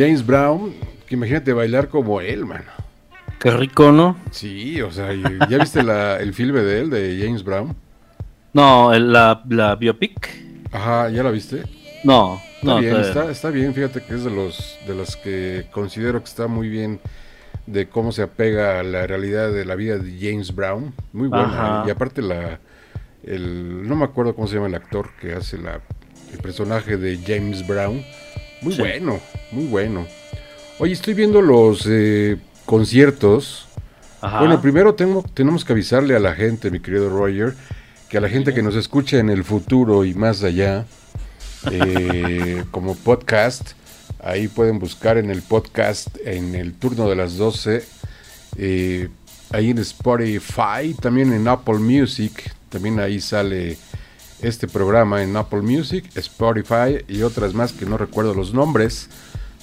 James Brown, que imagínate bailar como él, mano. Qué rico, ¿no? Sí, o sea, ¿ya viste la- el filme de él, de James Brown? No, la, la biopic. Ajá, ¿ya la viste? No, Está no. bien, está, está bien, fíjate que es de los de las que considero que está muy bien de cómo se apega a la realidad de la vida de James Brown. Muy buena. Ajá. ¿eh? Y aparte la el no me acuerdo cómo se llama el actor que hace la el personaje de James Brown. Muy Sí. bueno, muy bueno. Oye, estoy viendo los eh, conciertos. Ajá. Bueno, primero tengo, tenemos que avisarle a la gente, mi querido Roger, que a la gente que nos escucha en el futuro y más allá, eh, <laughs> como podcast, ahí pueden buscar en el podcast en el turno de las 12, eh, ahí en Spotify, también en Apple Music, también ahí sale este programa en Apple Music, Spotify y otras más que no recuerdo los nombres.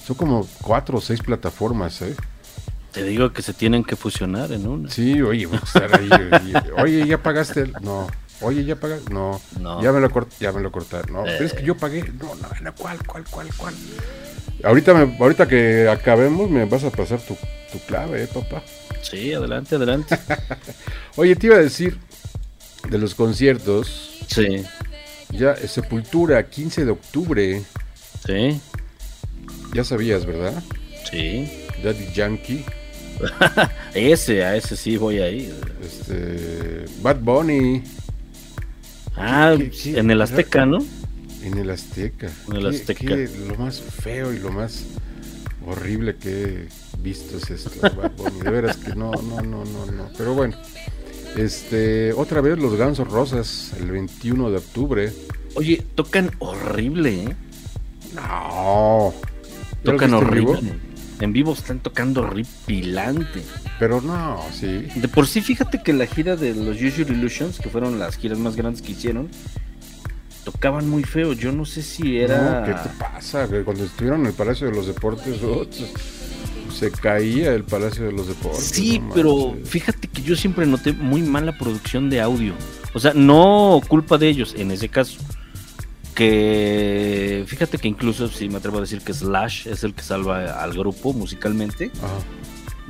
Son como cuatro o seis plataformas, ¿eh? Te digo que se tienen que fusionar en una. Sí, oye, voy a estar ahí. oye, ¿ya pagaste? el- No. Oye, ¿ya pagaste? No. No. Ya me lo cort- ya me lo cortaron. No, pero es que yo pagué. No, no, no, ¿cuál, cuál, cuál, cuál? Ahorita, me, ahorita que acabemos me vas a pasar tu, tu clave, ¿eh, papá? Sí, adelante, adelante. <laughs> Oye, te iba a decir de los conciertos. Sí, Ya, eh, Sepultura, 15 de octubre. sí, Ya sabías, ¿verdad? sí. Daddy Yankee. <laughs> Ese, a ese sí voy a ir. Este, Bad Bunny. Ah, ¿Qué- qué- en el Azteca, ¿no? En el Azteca. En el ¿Qué- Azteca. lo más feo y lo más horrible que he visto es esto, Bad Bunny. De veras que no, no, no, no, no. Pero bueno. Este, otra vez los Gansos Rosas, el 21 de octubre. Oye, tocan horrible, ¿eh? No. ¿Ya los Tocan viste en vivo? horrible. En vivo están tocando horripilante. Pero no, sí. De por sí, fíjate que la gira de los Usual Illusions, que fueron las giras más grandes que hicieron, tocaban muy feo. Yo no sé si era. No, ¿Qué te pasa? Cuando estuvieron en el Palacio de los Deportes, <laughs> se caía el Palacio de los Deportes. Sí, no pero fíjate que yo siempre noté muy mala producción de audio. O sea, no culpa de ellos en ese caso. Que fíjate que incluso, si me atrevo a decir que Slash es el que salva al grupo musicalmente. Ajá.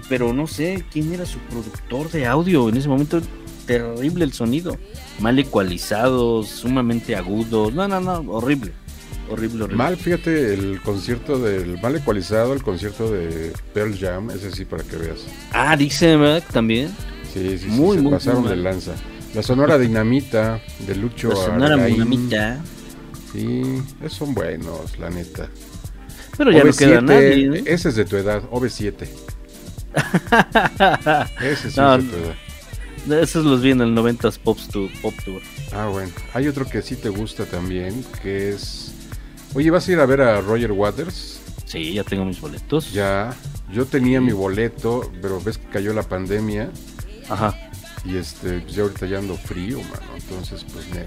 Pero no sé quién era su productor de audio. En ese momento, terrible el sonido. Mal ecualizado, sumamente agudo. No, no, no, horrible. Horrible, horrible. Mal, fíjate, el concierto del mal ecualizado, el concierto de Pearl Jam, ese sí para que veas. Ah, dice, ¿verdad? También. Sí, sí, sí, Muy, se muy, pasaron muy de lanza. La Sonora Dinamita de Lucho La sonora Argaín. dinamita. Sí, son buenos, la neta. Pero ya no queda OV7, nadie. ¿no? Ese es de tu edad, OV7. <laughs> Ese sí No, es de tu edad. Esos los vi en el 90s Pop Tour. Pop Tour. Ah, bueno. Hay otro que sí te gusta también, que es... Oye, ¿vas a ir a ver a Roger Waters? Sí, ya tengo mis boletos. Ya. Yo tenía mi boleto, pero ves que cayó la pandemia Ajá. y este, pues ya ahorita ya ando frío, mano. Entonces, pues, ne-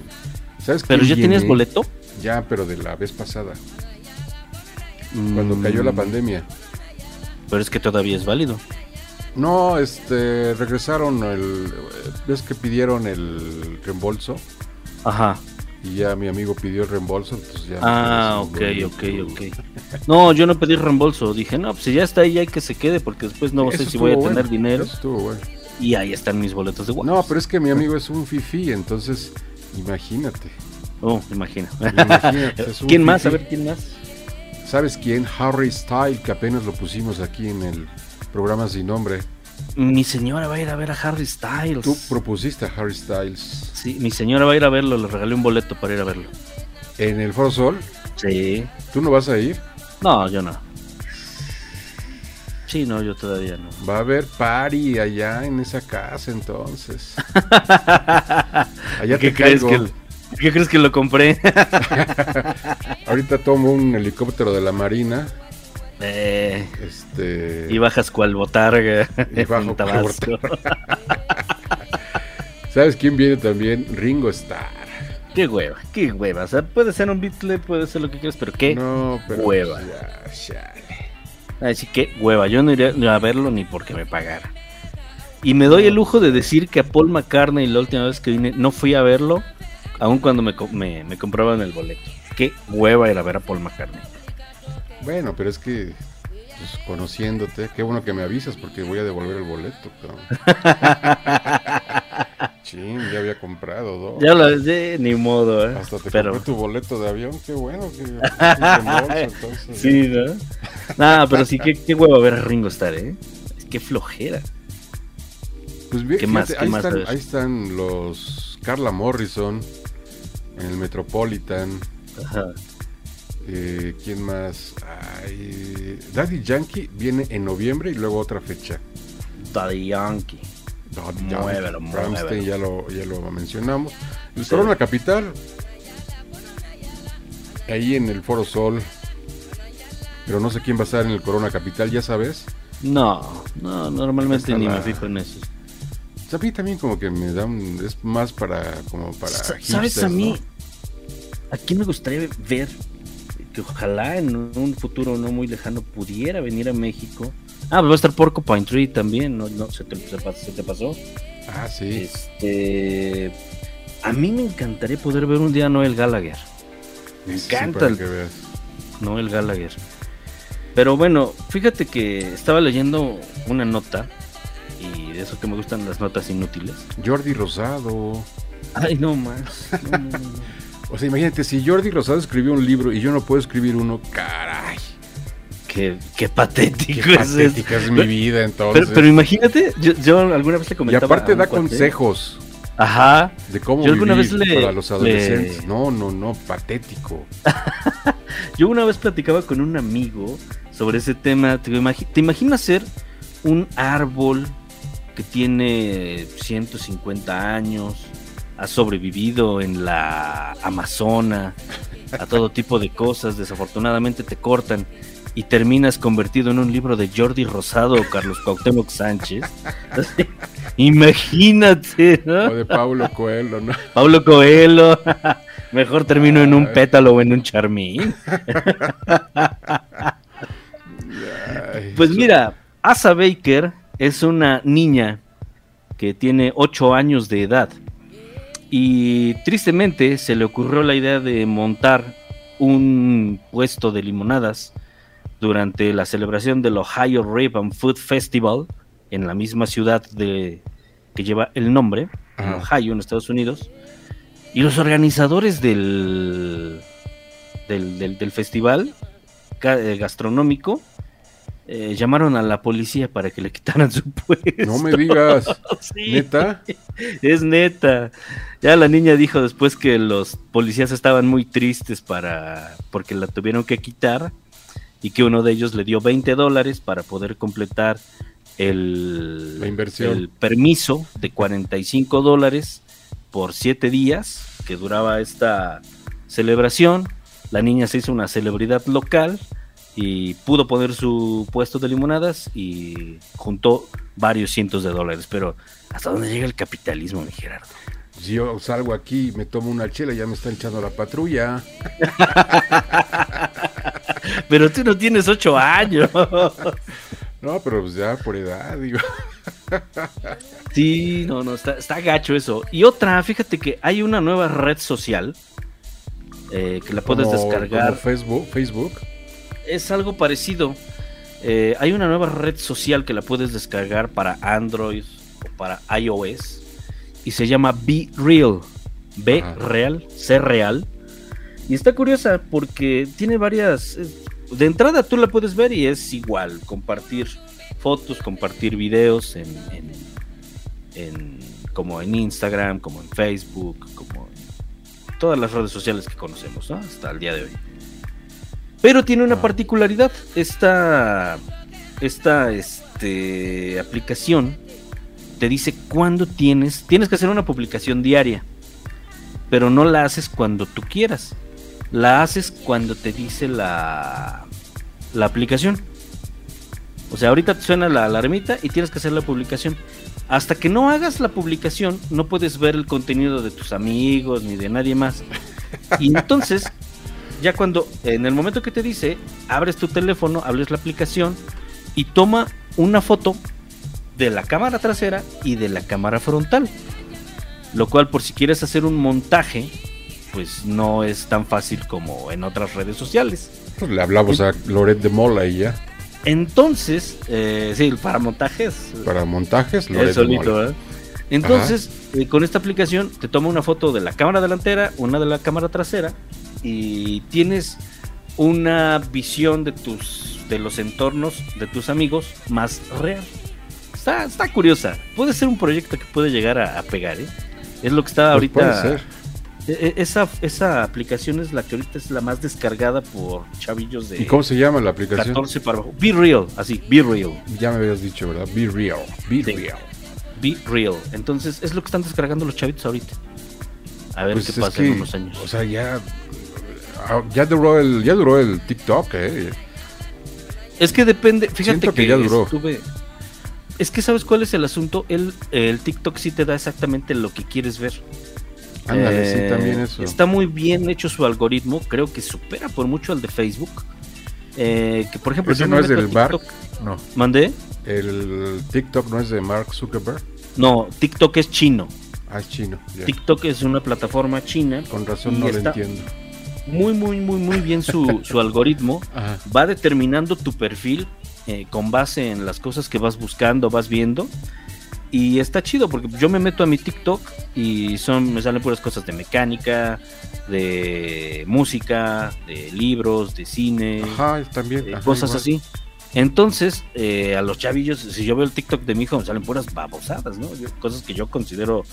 ¿sabes ¿Pero quién ya tienes boleto? Ya, pero de la vez pasada, cuando Mm, cayó la pandemia. Pero es que todavía es válido. No, este, regresaron el... ¿Ves que pidieron el reembolso? Ajá. Y ya mi amigo pidió el reembolso, entonces ya... Ah, ok, sé, ok, ok. No, yo no pedí reembolso. Dije, no, pues si ya está ahí, hay que se quede, porque después no sé Eso si voy a tener dinero. eso estuvo bueno. Y ahí están mis boletos de No, pero es que mi amigo es un fifi, entonces imagínate. Oh, imagina. Imagínate, <laughs> ¿Quién más? A ver, ¿quién más? ¿Sabes quién? Harry Style, que apenas lo pusimos aquí en el programa sin nombre. Mi señora va a ir a ver a Harry Styles. Tú propusiste a Harry Styles Sí, mi señora va a ir a verlo, le regalé un boleto para ir a verlo. en el Foro Sol. Sí. ¿Tú no vas a ir? No, yo no. Sí, no, yo todavía no. Va a haber party allá en esa casa entonces. Allá <laughs> ¿Qué te crees, caigo. que, lo- ¿Qué crees que lo compré? <laughs> Ahorita tomo un helicóptero de la Marina. Eh, Este. y bajas cual botarga Y <laughs> bajo en cual Tabasco. <laughs> ¿Sabes quién viene también? Ringo Starr. qué hueva, qué hueva. O sea, puede ser un Beatle, puede ser lo que quieras, pero qué No, pero. hueva. ya. Así que hueva, yo no iría a verlo ni porque me pagara. Y me doy el lujo de decir que a Paul McCartney la última vez que vine no fui a verlo, aun cuando me, me compraban el boleto. Qué hueva era ver a Paul McCartney. Bueno, pero es que. pues, conociéndote, qué bueno que me avisas porque voy a devolver el boleto. cabrón. <laughs> Chin, ya había comprado dos. Ya lo sé, ni modo, ¿eh? Hasta te Pero, compré tu boleto de avión, qué bueno que <laughs> entonces. sí, ¿no? Nada, pero sí, qué, qué hueva ver a Ringo Starr, ¿eh? Qué flojera. Pues bien, ¿Qué más? fíjate, ¿Qué ahí, más están, sabes? ahí están los Carla Morrison en el Metropolitan. Ajá. Eh, ¿Quién más? Ay, Daddy Yankee viene en noviembre y luego otra fecha. Daddy Yankee. Daddy Yankee, muévelo. ya lo, ya lo mencionamos. El Sí. Corona Capital. Ahí en el Foro Sol. Pero no sé quién va a estar en el Corona Capital, ya sabes. No, no, normalmente ni la- me fijo en eso. A mí también como que me dan, es más para, como para Sa- ¿Sabes hipsters, a mí? ¿no? ¿A quién me gustaría ver? Que ojalá en un futuro no muy lejano pudiera venir a México. Ah, pues va a estar Porcupine Tree también, ¿no? no se, te, se pasó. Ah, sí. Este. A mí me encantaría poder ver un día a Noel Gallagher. Me Sí, encanta el-. Noel Gallagher. Pero bueno, fíjate que estaba leyendo una nota. Y de eso que me gustan las notas inútiles. Jordi Rosado. Ay, no más. No, no, no. <laughs> O sea, imagínate, si Jordi Rosado escribió un libro y yo no puedo escribir uno, caray. Qué, qué patético Qué es patética es mi vida entonces. Pero, pero imagínate, yo, yo alguna vez le y comentaba. aparte a un da consejos Ajá. de cómo Yo alguna vivir vez le- para los adolescentes. le- No, no, no, patético. <laughs> Yo una vez platicaba con un amigo sobre ese tema. Te, ¿te imaginas ser un árbol que tiene 150 años, ha sobrevivido en la Amazona, a todo tipo de cosas, desafortunadamente te cortan y terminas convertido en un libro de Jordi Rosado o Carlos Cuauhtémoc Sánchez. Imagínate, O ¿no? de Paulo Coelho, ¿no? Pablo Coelho. Mejor termino en un pétalo o en un charmín. Pues mira, Asa Baker es una niña que tiene 8 años de edad. Y tristemente se le ocurrió la idea de montar un puesto de limonadas durante la celebración del Ohio Rib and Food Festival en la misma ciudad de, que lleva el nombre, en. Ohio, en Estados Unidos. Y los organizadores del, del, del- del festival eh, gastronómico eh, llamaron a la policía para que le quitaran su <laughs> puesto. No me digas, <laughs> Sí, neta. Es neta. Ya la niña dijo después que los policías estaban muy tristes para porque la tuvieron que quitar y que uno de ellos le dio 20 dólares para poder completar el, La inversión. el permiso de 45 dólares por 7 días que duraba esta celebración. La niña se hizo una celebridad local y pudo poner su puesto de limonadas y juntó varios cientos de dólares. Pero ¿hasta dónde llega el capitalismo, mi Gerardo? Si yo salgo aquí y me tomo una chela, ya me están echando la patrulla. <laughs> Pero tú no tienes ocho años. <laughs> No, pero pues ya por edad, digo. <laughs> Sí, no, no, está, está gacho eso. Y otra, fíjate que hay una nueva red social eh, que la puedes Como- descargar. como Facebook, Facebook. Es algo parecido. Eh, hay una nueva red social que la puedes descargar para Android o para iOS y se llama Be Real. B Ajá. real, C real. Y está curiosa porque tiene varias. eh, De entrada tú la puedes ver y es igual, compartir fotos, compartir videos en, en- en- como en Instagram, como en Facebook, como en todas las redes sociales que conocemos, ¿no? Hasta el día de hoy. Pero tiene una particularidad. Esta, esta este, aplicación te dice cuándo tienes. Tienes que hacer una publicación diaria. Pero no la haces cuando tú quieras. La haces cuando te dice la, la aplicación. O sea, ahorita te suena la alarmita y tienes que hacer la publicación. Hasta que no hagas la publicación, no puedes ver el contenido de tus amigos ni de nadie más. Y entonces, ya cuando, en el momento que te dice, abres tu teléfono, abres la aplicación y toma una foto de la cámara trasera y de la cámara frontal. Lo cual, por si quieres hacer un montaje, pues no es tan fácil como en otras redes sociales. Pues le hablamos a Loret de Mola y ya. Entonces, eh, sí, para montajes. Para montajes, Es Loret de Mola. Entonces, eh, con esta aplicación te toma una foto de la cámara delantera, una de la cámara trasera y tienes una visión de tus de los entornos de tus amigos más real. Está, está curiosa. Puede ser un proyecto que puede llegar a, a pegar, ¿eh? Es lo que está Pues ahorita. puede ser. E- e- Esa, esa aplicación es la que ahorita es la más descargada por chavillos de ¿Y cómo se llama la aplicación? 14 para abajo. Be real, así, be real. Ya me habías dicho, ¿verdad? Be real. Be Sí. real. Be Real. Entonces es lo que están descargando los chavitos ahorita. A ver Pues qué pasa que, en unos años. O sea, ya. Ah, Ya duró el, ya duró el TikTok, eh. es que depende, fíjate que, que ya duró. estuve- Es que sabes cuál es el asunto, el, el TikTok sí te da exactamente lo que quieres ver. Ándale, Eh, sí, también eso. Está muy bien hecho su algoritmo, creo que supera por mucho al de Facebook. Eh, que por ejemplo, Ese no es del Mark. No. ¿Mandé? El TikTok no es de Mark Zuckerberg. No, TikTok es chino. Ah, es chino. TikTok es una plataforma china. Con razón no lo está entiendo. Muy, muy, muy, muy bien su, su algoritmo. <laughs> Ajá. va determinando tu perfil eh, con base en las cosas que vas buscando, vas viendo. Y está chido porque yo me meto a mi TikTok y son me salen puras cosas de mecánica, de música, de libros, de cine, Ajá, también. eh, ajá, cosas igual. así. Entonces, eh, a los chavillos, si yo veo el TikTok de mi hijo, me salen puras babosadas, ¿no? Cosas que yo considero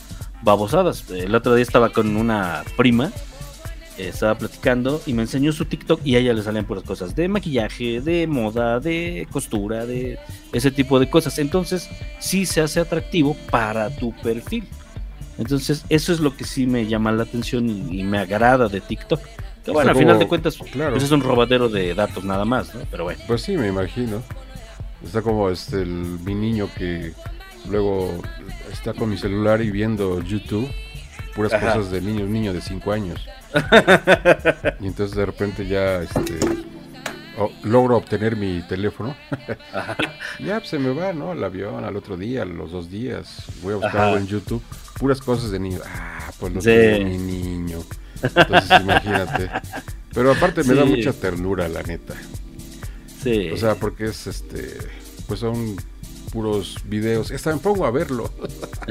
babosadas. El otro día estaba con una prima, estaba platicando y me enseñó su TikTok y a ella le salían puras cosas de maquillaje, de moda, de costura, de ese tipo de cosas. Entonces, sí se hace atractivo para tu perfil. Entonces, eso es lo que sí me llama la atención y, y me agrada de TikTok. Que bueno, Está al final de cuentas, claro. pues es un robadero de datos nada más, ¿no? Pero bueno. Pues sí, me imagino. Está como este el, mi niño que luego está con mi celular y viendo YouTube, puras Ajá. cosas de niño, un niño de 5 años. Y entonces de repente ya este logro obtener mi teléfono. ya pues, se me va, ¿no? Al avión, al otro día, a los dos días. Voy a buscar Ajá. algo en YouTube. Puras cosas de niño. Ah, pues lo Sí. mi niño. Entonces imagínate. Pero aparte me da mucha ternura, la neta. Sí. O sea, porque es este. Pues son puros videos. Esta me pongo a verlo.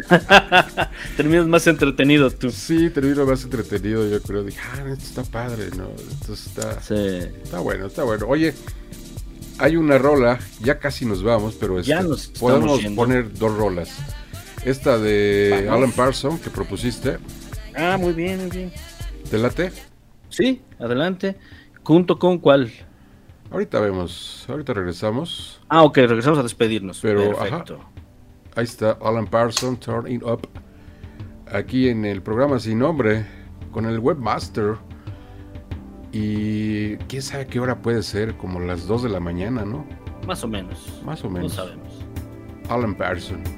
<laughs> terminas más entretenido tú. Sí, termino más entretenido. Yo creo. Dije, ah, esto está padre, ¿no? Entonces está, Sí. está bueno, está bueno. Oye, hay una rola. Ya casi nos vamos, pero Ya este, nos podemos yendo. poner dos rolas. Esta de Vamos. Alan Parsons que propusiste. Ah, muy bien, muy bien. ¿Te late? Sí, adelante. ¿Junto con cuál? Ahorita vemos. Ahorita regresamos. Ah, ok, regresamos a despedirnos. Pero, Perfecto. Ahí está Alan Parsons, Turn It Up. Aquí en el programa sin nombre, con el webmaster. Y quién sabe qué hora puede ser, como las 2 de la mañana, ¿no? Más o menos. Más o No menos. sabemos. Alan Parsons.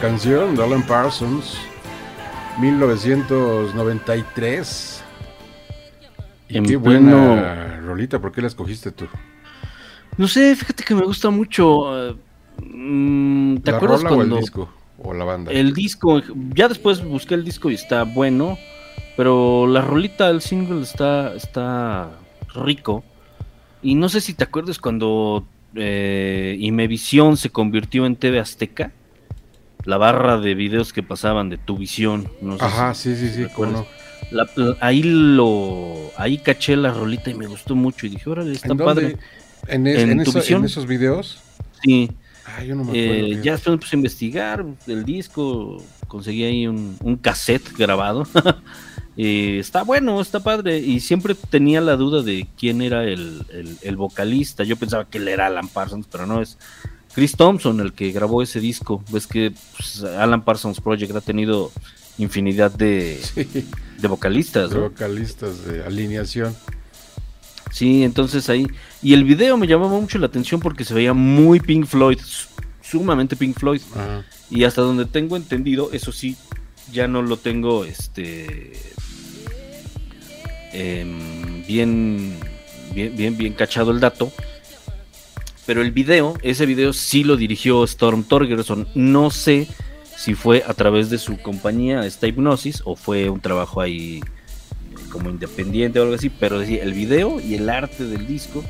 Canción de Alan Parsons. 1993. Y En qué pleno- buena rolita, ¿por qué la escogiste tú? No sé, fíjate que me gusta mucho. eh, mm, ¿Te ¿La acuerdas rola o cuando el disco? ¿O la banda? el disco? Ya después busqué el disco y está bueno, pero la rolita, el single está, está rico. Y no sé si te acuerdas cuando eh, Imevisión se convirtió en TV Azteca. La barra de videos que pasaban de tu visión. No sé Ajá, si- sí, sí, sí. La- la- ahí lo ahí caché la rolita y me gustó mucho y dije, órale, está ¿En padre. ¿En, es- ¿En en tu eso- visión? en esos videos? Sí. Ah, yo no me Eh, acuerdo. fíjate. ya después a investigar el disco, conseguí ahí un, un cassette grabado. <laughs> Eh, está bueno, está padre. Y siempre tenía la duda de quién era el, el- el vocalista. Yo pensaba que él era Alan Parsons, pero no es Chris Thompson el que grabó ese disco. Ves que pues, Alan Parsons Project ha tenido infinidad de, Sí, de vocalistas. de ¿no? vocalistas de alineación. Sí, entonces ahí. Y el video me llamaba mucho la atención porque se veía muy Pink Floyd, su- sumamente Pink Floyd. Ajá. Y hasta donde tengo entendido, eso sí, ya no lo tengo este em, bien, bien, bien, bien cachado el dato. Pero el video, ese video sí lo dirigió Storm Torgerson. No sé si fue a través de su compañía, esta hipnosis, o fue un trabajo ahí como independiente o algo así. Pero sí, el video y el arte del disco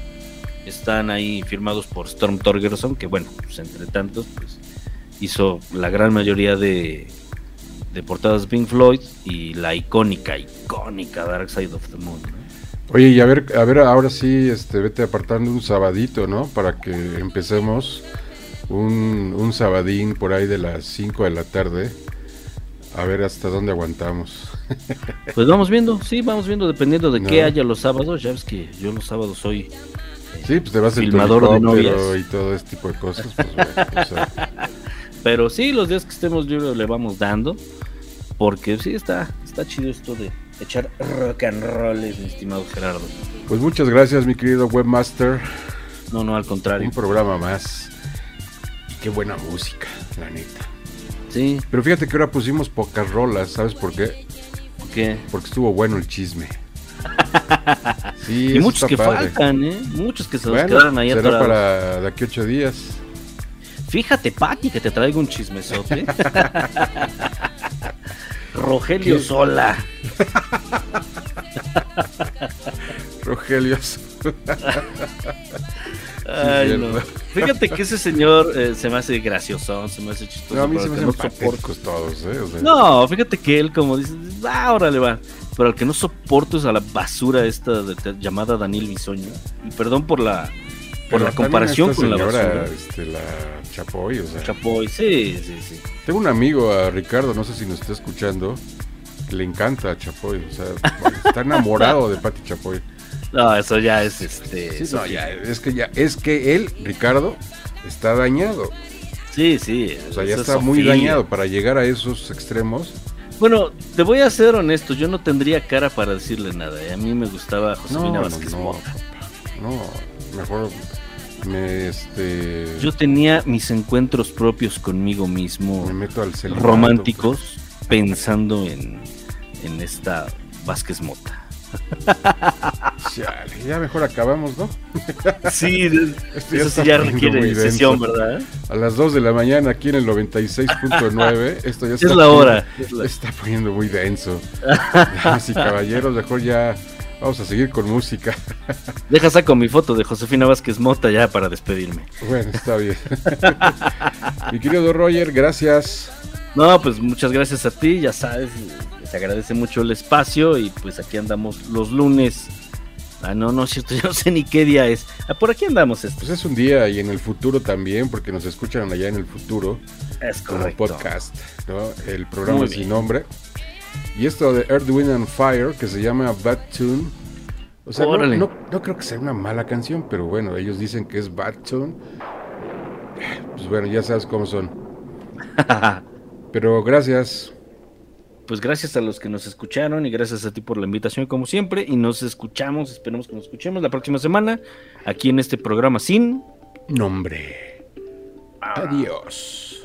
están ahí firmados por Storm Torgerson, que bueno, pues entre tantos, pues hizo la gran mayoría de, de portadas Pink Floyd y la icónica, icónica Dark Side of the Moon. Oye, y a ver, a ver, ahora sí, este, vete apartando un sabadito, ¿no? Para que empecemos un, un sabadín por ahí de las 5 de la tarde. A ver hasta dónde aguantamos. <laughs> Pues vamos viendo, sí, vamos viendo, dependiendo de No. qué haya los sábados. Ya ves que yo los sábados soy. Sí, pues te vas en tu Filmador de helicóptero novias. y todo este tipo de cosas. Pues, bueno, o sea, <laughs> Pero sí, los días que estemos libres le vamos dando. Porque sí, está, está chido esto de echar rock and roll, mi estimado Gerardo. pues muchas gracias, mi querido webmaster. No, no, al contrario. Un programa más. Y qué buena música, la neta. Sí, Pero fíjate que ahora pusimos pocas rolas, ¿sabes por qué? que. Porque estuvo bueno el chisme. <laughs> Sí, Y muchos que padre. faltan, ¿eh? Muchos que se nos Bueno, quedaron ahí será atorados. para de aquí ocho días. Fíjate, Pati, que te traigo un chismesote. <laughs> Rogelio ¿Qué? Sola. <laughs> Rogelio. Ay, no. Fíjate que ese señor eh, se me hace gracioso, se me hace chistoso. No, a mí se me hacen no soporto- todos, ¿eh? O sea, No, fíjate que él, como dice, ah, órale, va. Pero al que no soporto es a la basura esta de- de- llamada Daniel Bisoño. Y perdón por la, por la comparación con la señora, basura. Este, la Chapoy, o sea. Chapoy, sí, sí, sí. Tengo un amigo, a Ricardo, no sé si nos está escuchando, que le encanta a Chapoy, o sea, está enamorado de Pati Chapoy. <laughs> No, eso ya es este. Sí, no, sí. ya, es que ya, es que él, Ricardo, está dañado. Sí, sí. O sea, ya está muy dañado para llegar a esos extremos. Bueno, te voy a ser honesto, yo no tendría cara para decirle nada. ¿eh? A mí me gustaba Josefina no, Vázquez no, Mota. no, mejor me, este, Yo tenía mis encuentros propios conmigo mismo, me meto al celibato. románticos, pensando en, en esta Vázquez Mota. <laughs> Chale, ya mejor acabamos, ¿no? Sí, <laughs> Esto ya eso sí ya requiere sesión. ¿verdad? A las 2 de la mañana aquí en el 96.9, <laughs> esto ya está Es la hora. poniendo- es la- está poniendo muy denso. Damas y caballeros, mejor ya vamos a seguir con música. Deja saco mi foto de Josefina Vázquez Mota ya para despedirme. Bueno, está bien. Mi querido Roger, gracias. No, pues muchas gracias a ti, ya sabes, te agradece mucho el espacio y pues aquí andamos los lunes. Ah, no, no es cierto, <laughs> yo no sé ni qué día es. Ah, por aquí andamos esto. Pues es un día y en el futuro también, porque nos escuchan allá en el futuro. Es como correcto. podcast, ¿no? El programa sin nombre. Y esto de Earth, Wind and Fire, que se llama Bad Tune. O sea, no, no- no creo que sea una mala canción, pero bueno, ellos dicen que es Bad Tune. Pues bueno, ya sabes cómo son. <laughs> Pero gracias. Pues gracias a los que nos escucharon y gracias a ti por la invitación como siempre y nos escuchamos, esperemos que nos escuchemos la próxima semana aquí en este programa sin Nombre. Adiós.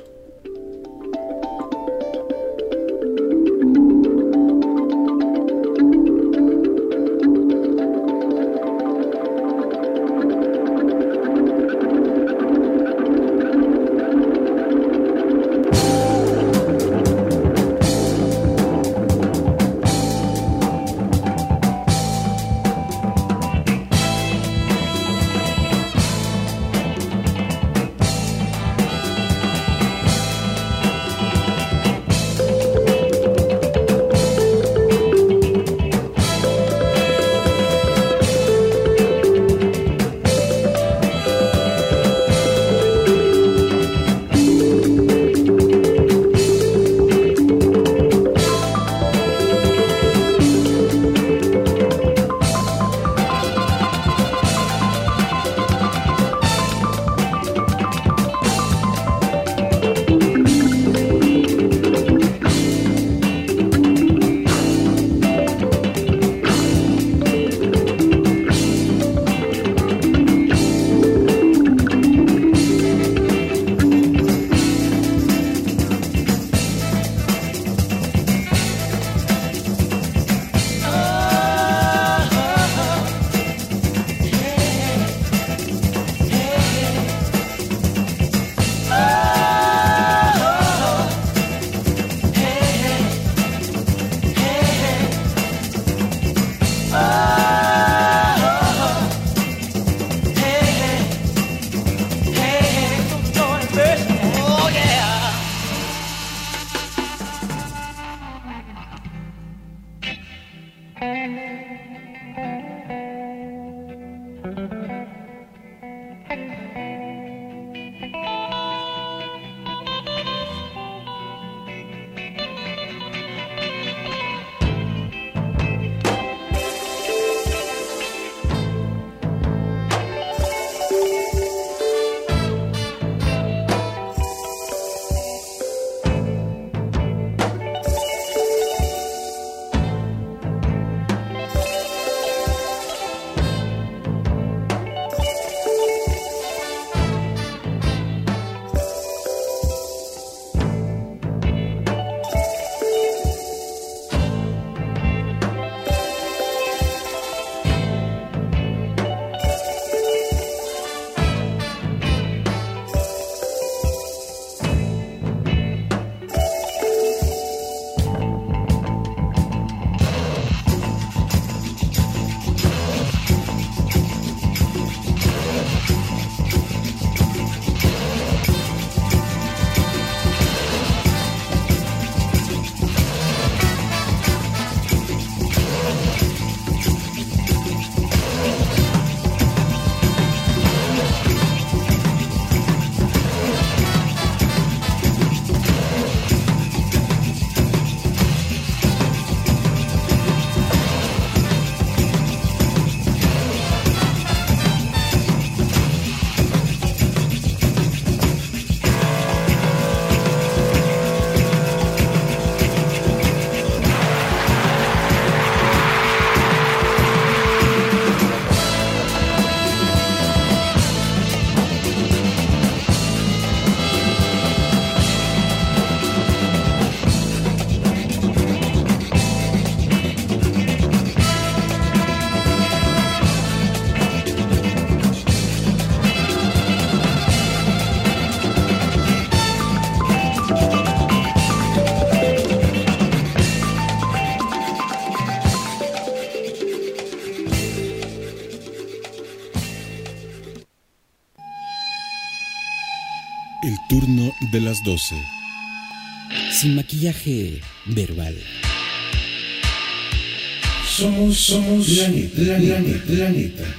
Las 12. Sin maquillaje verbal. Somos, somos la neta, la.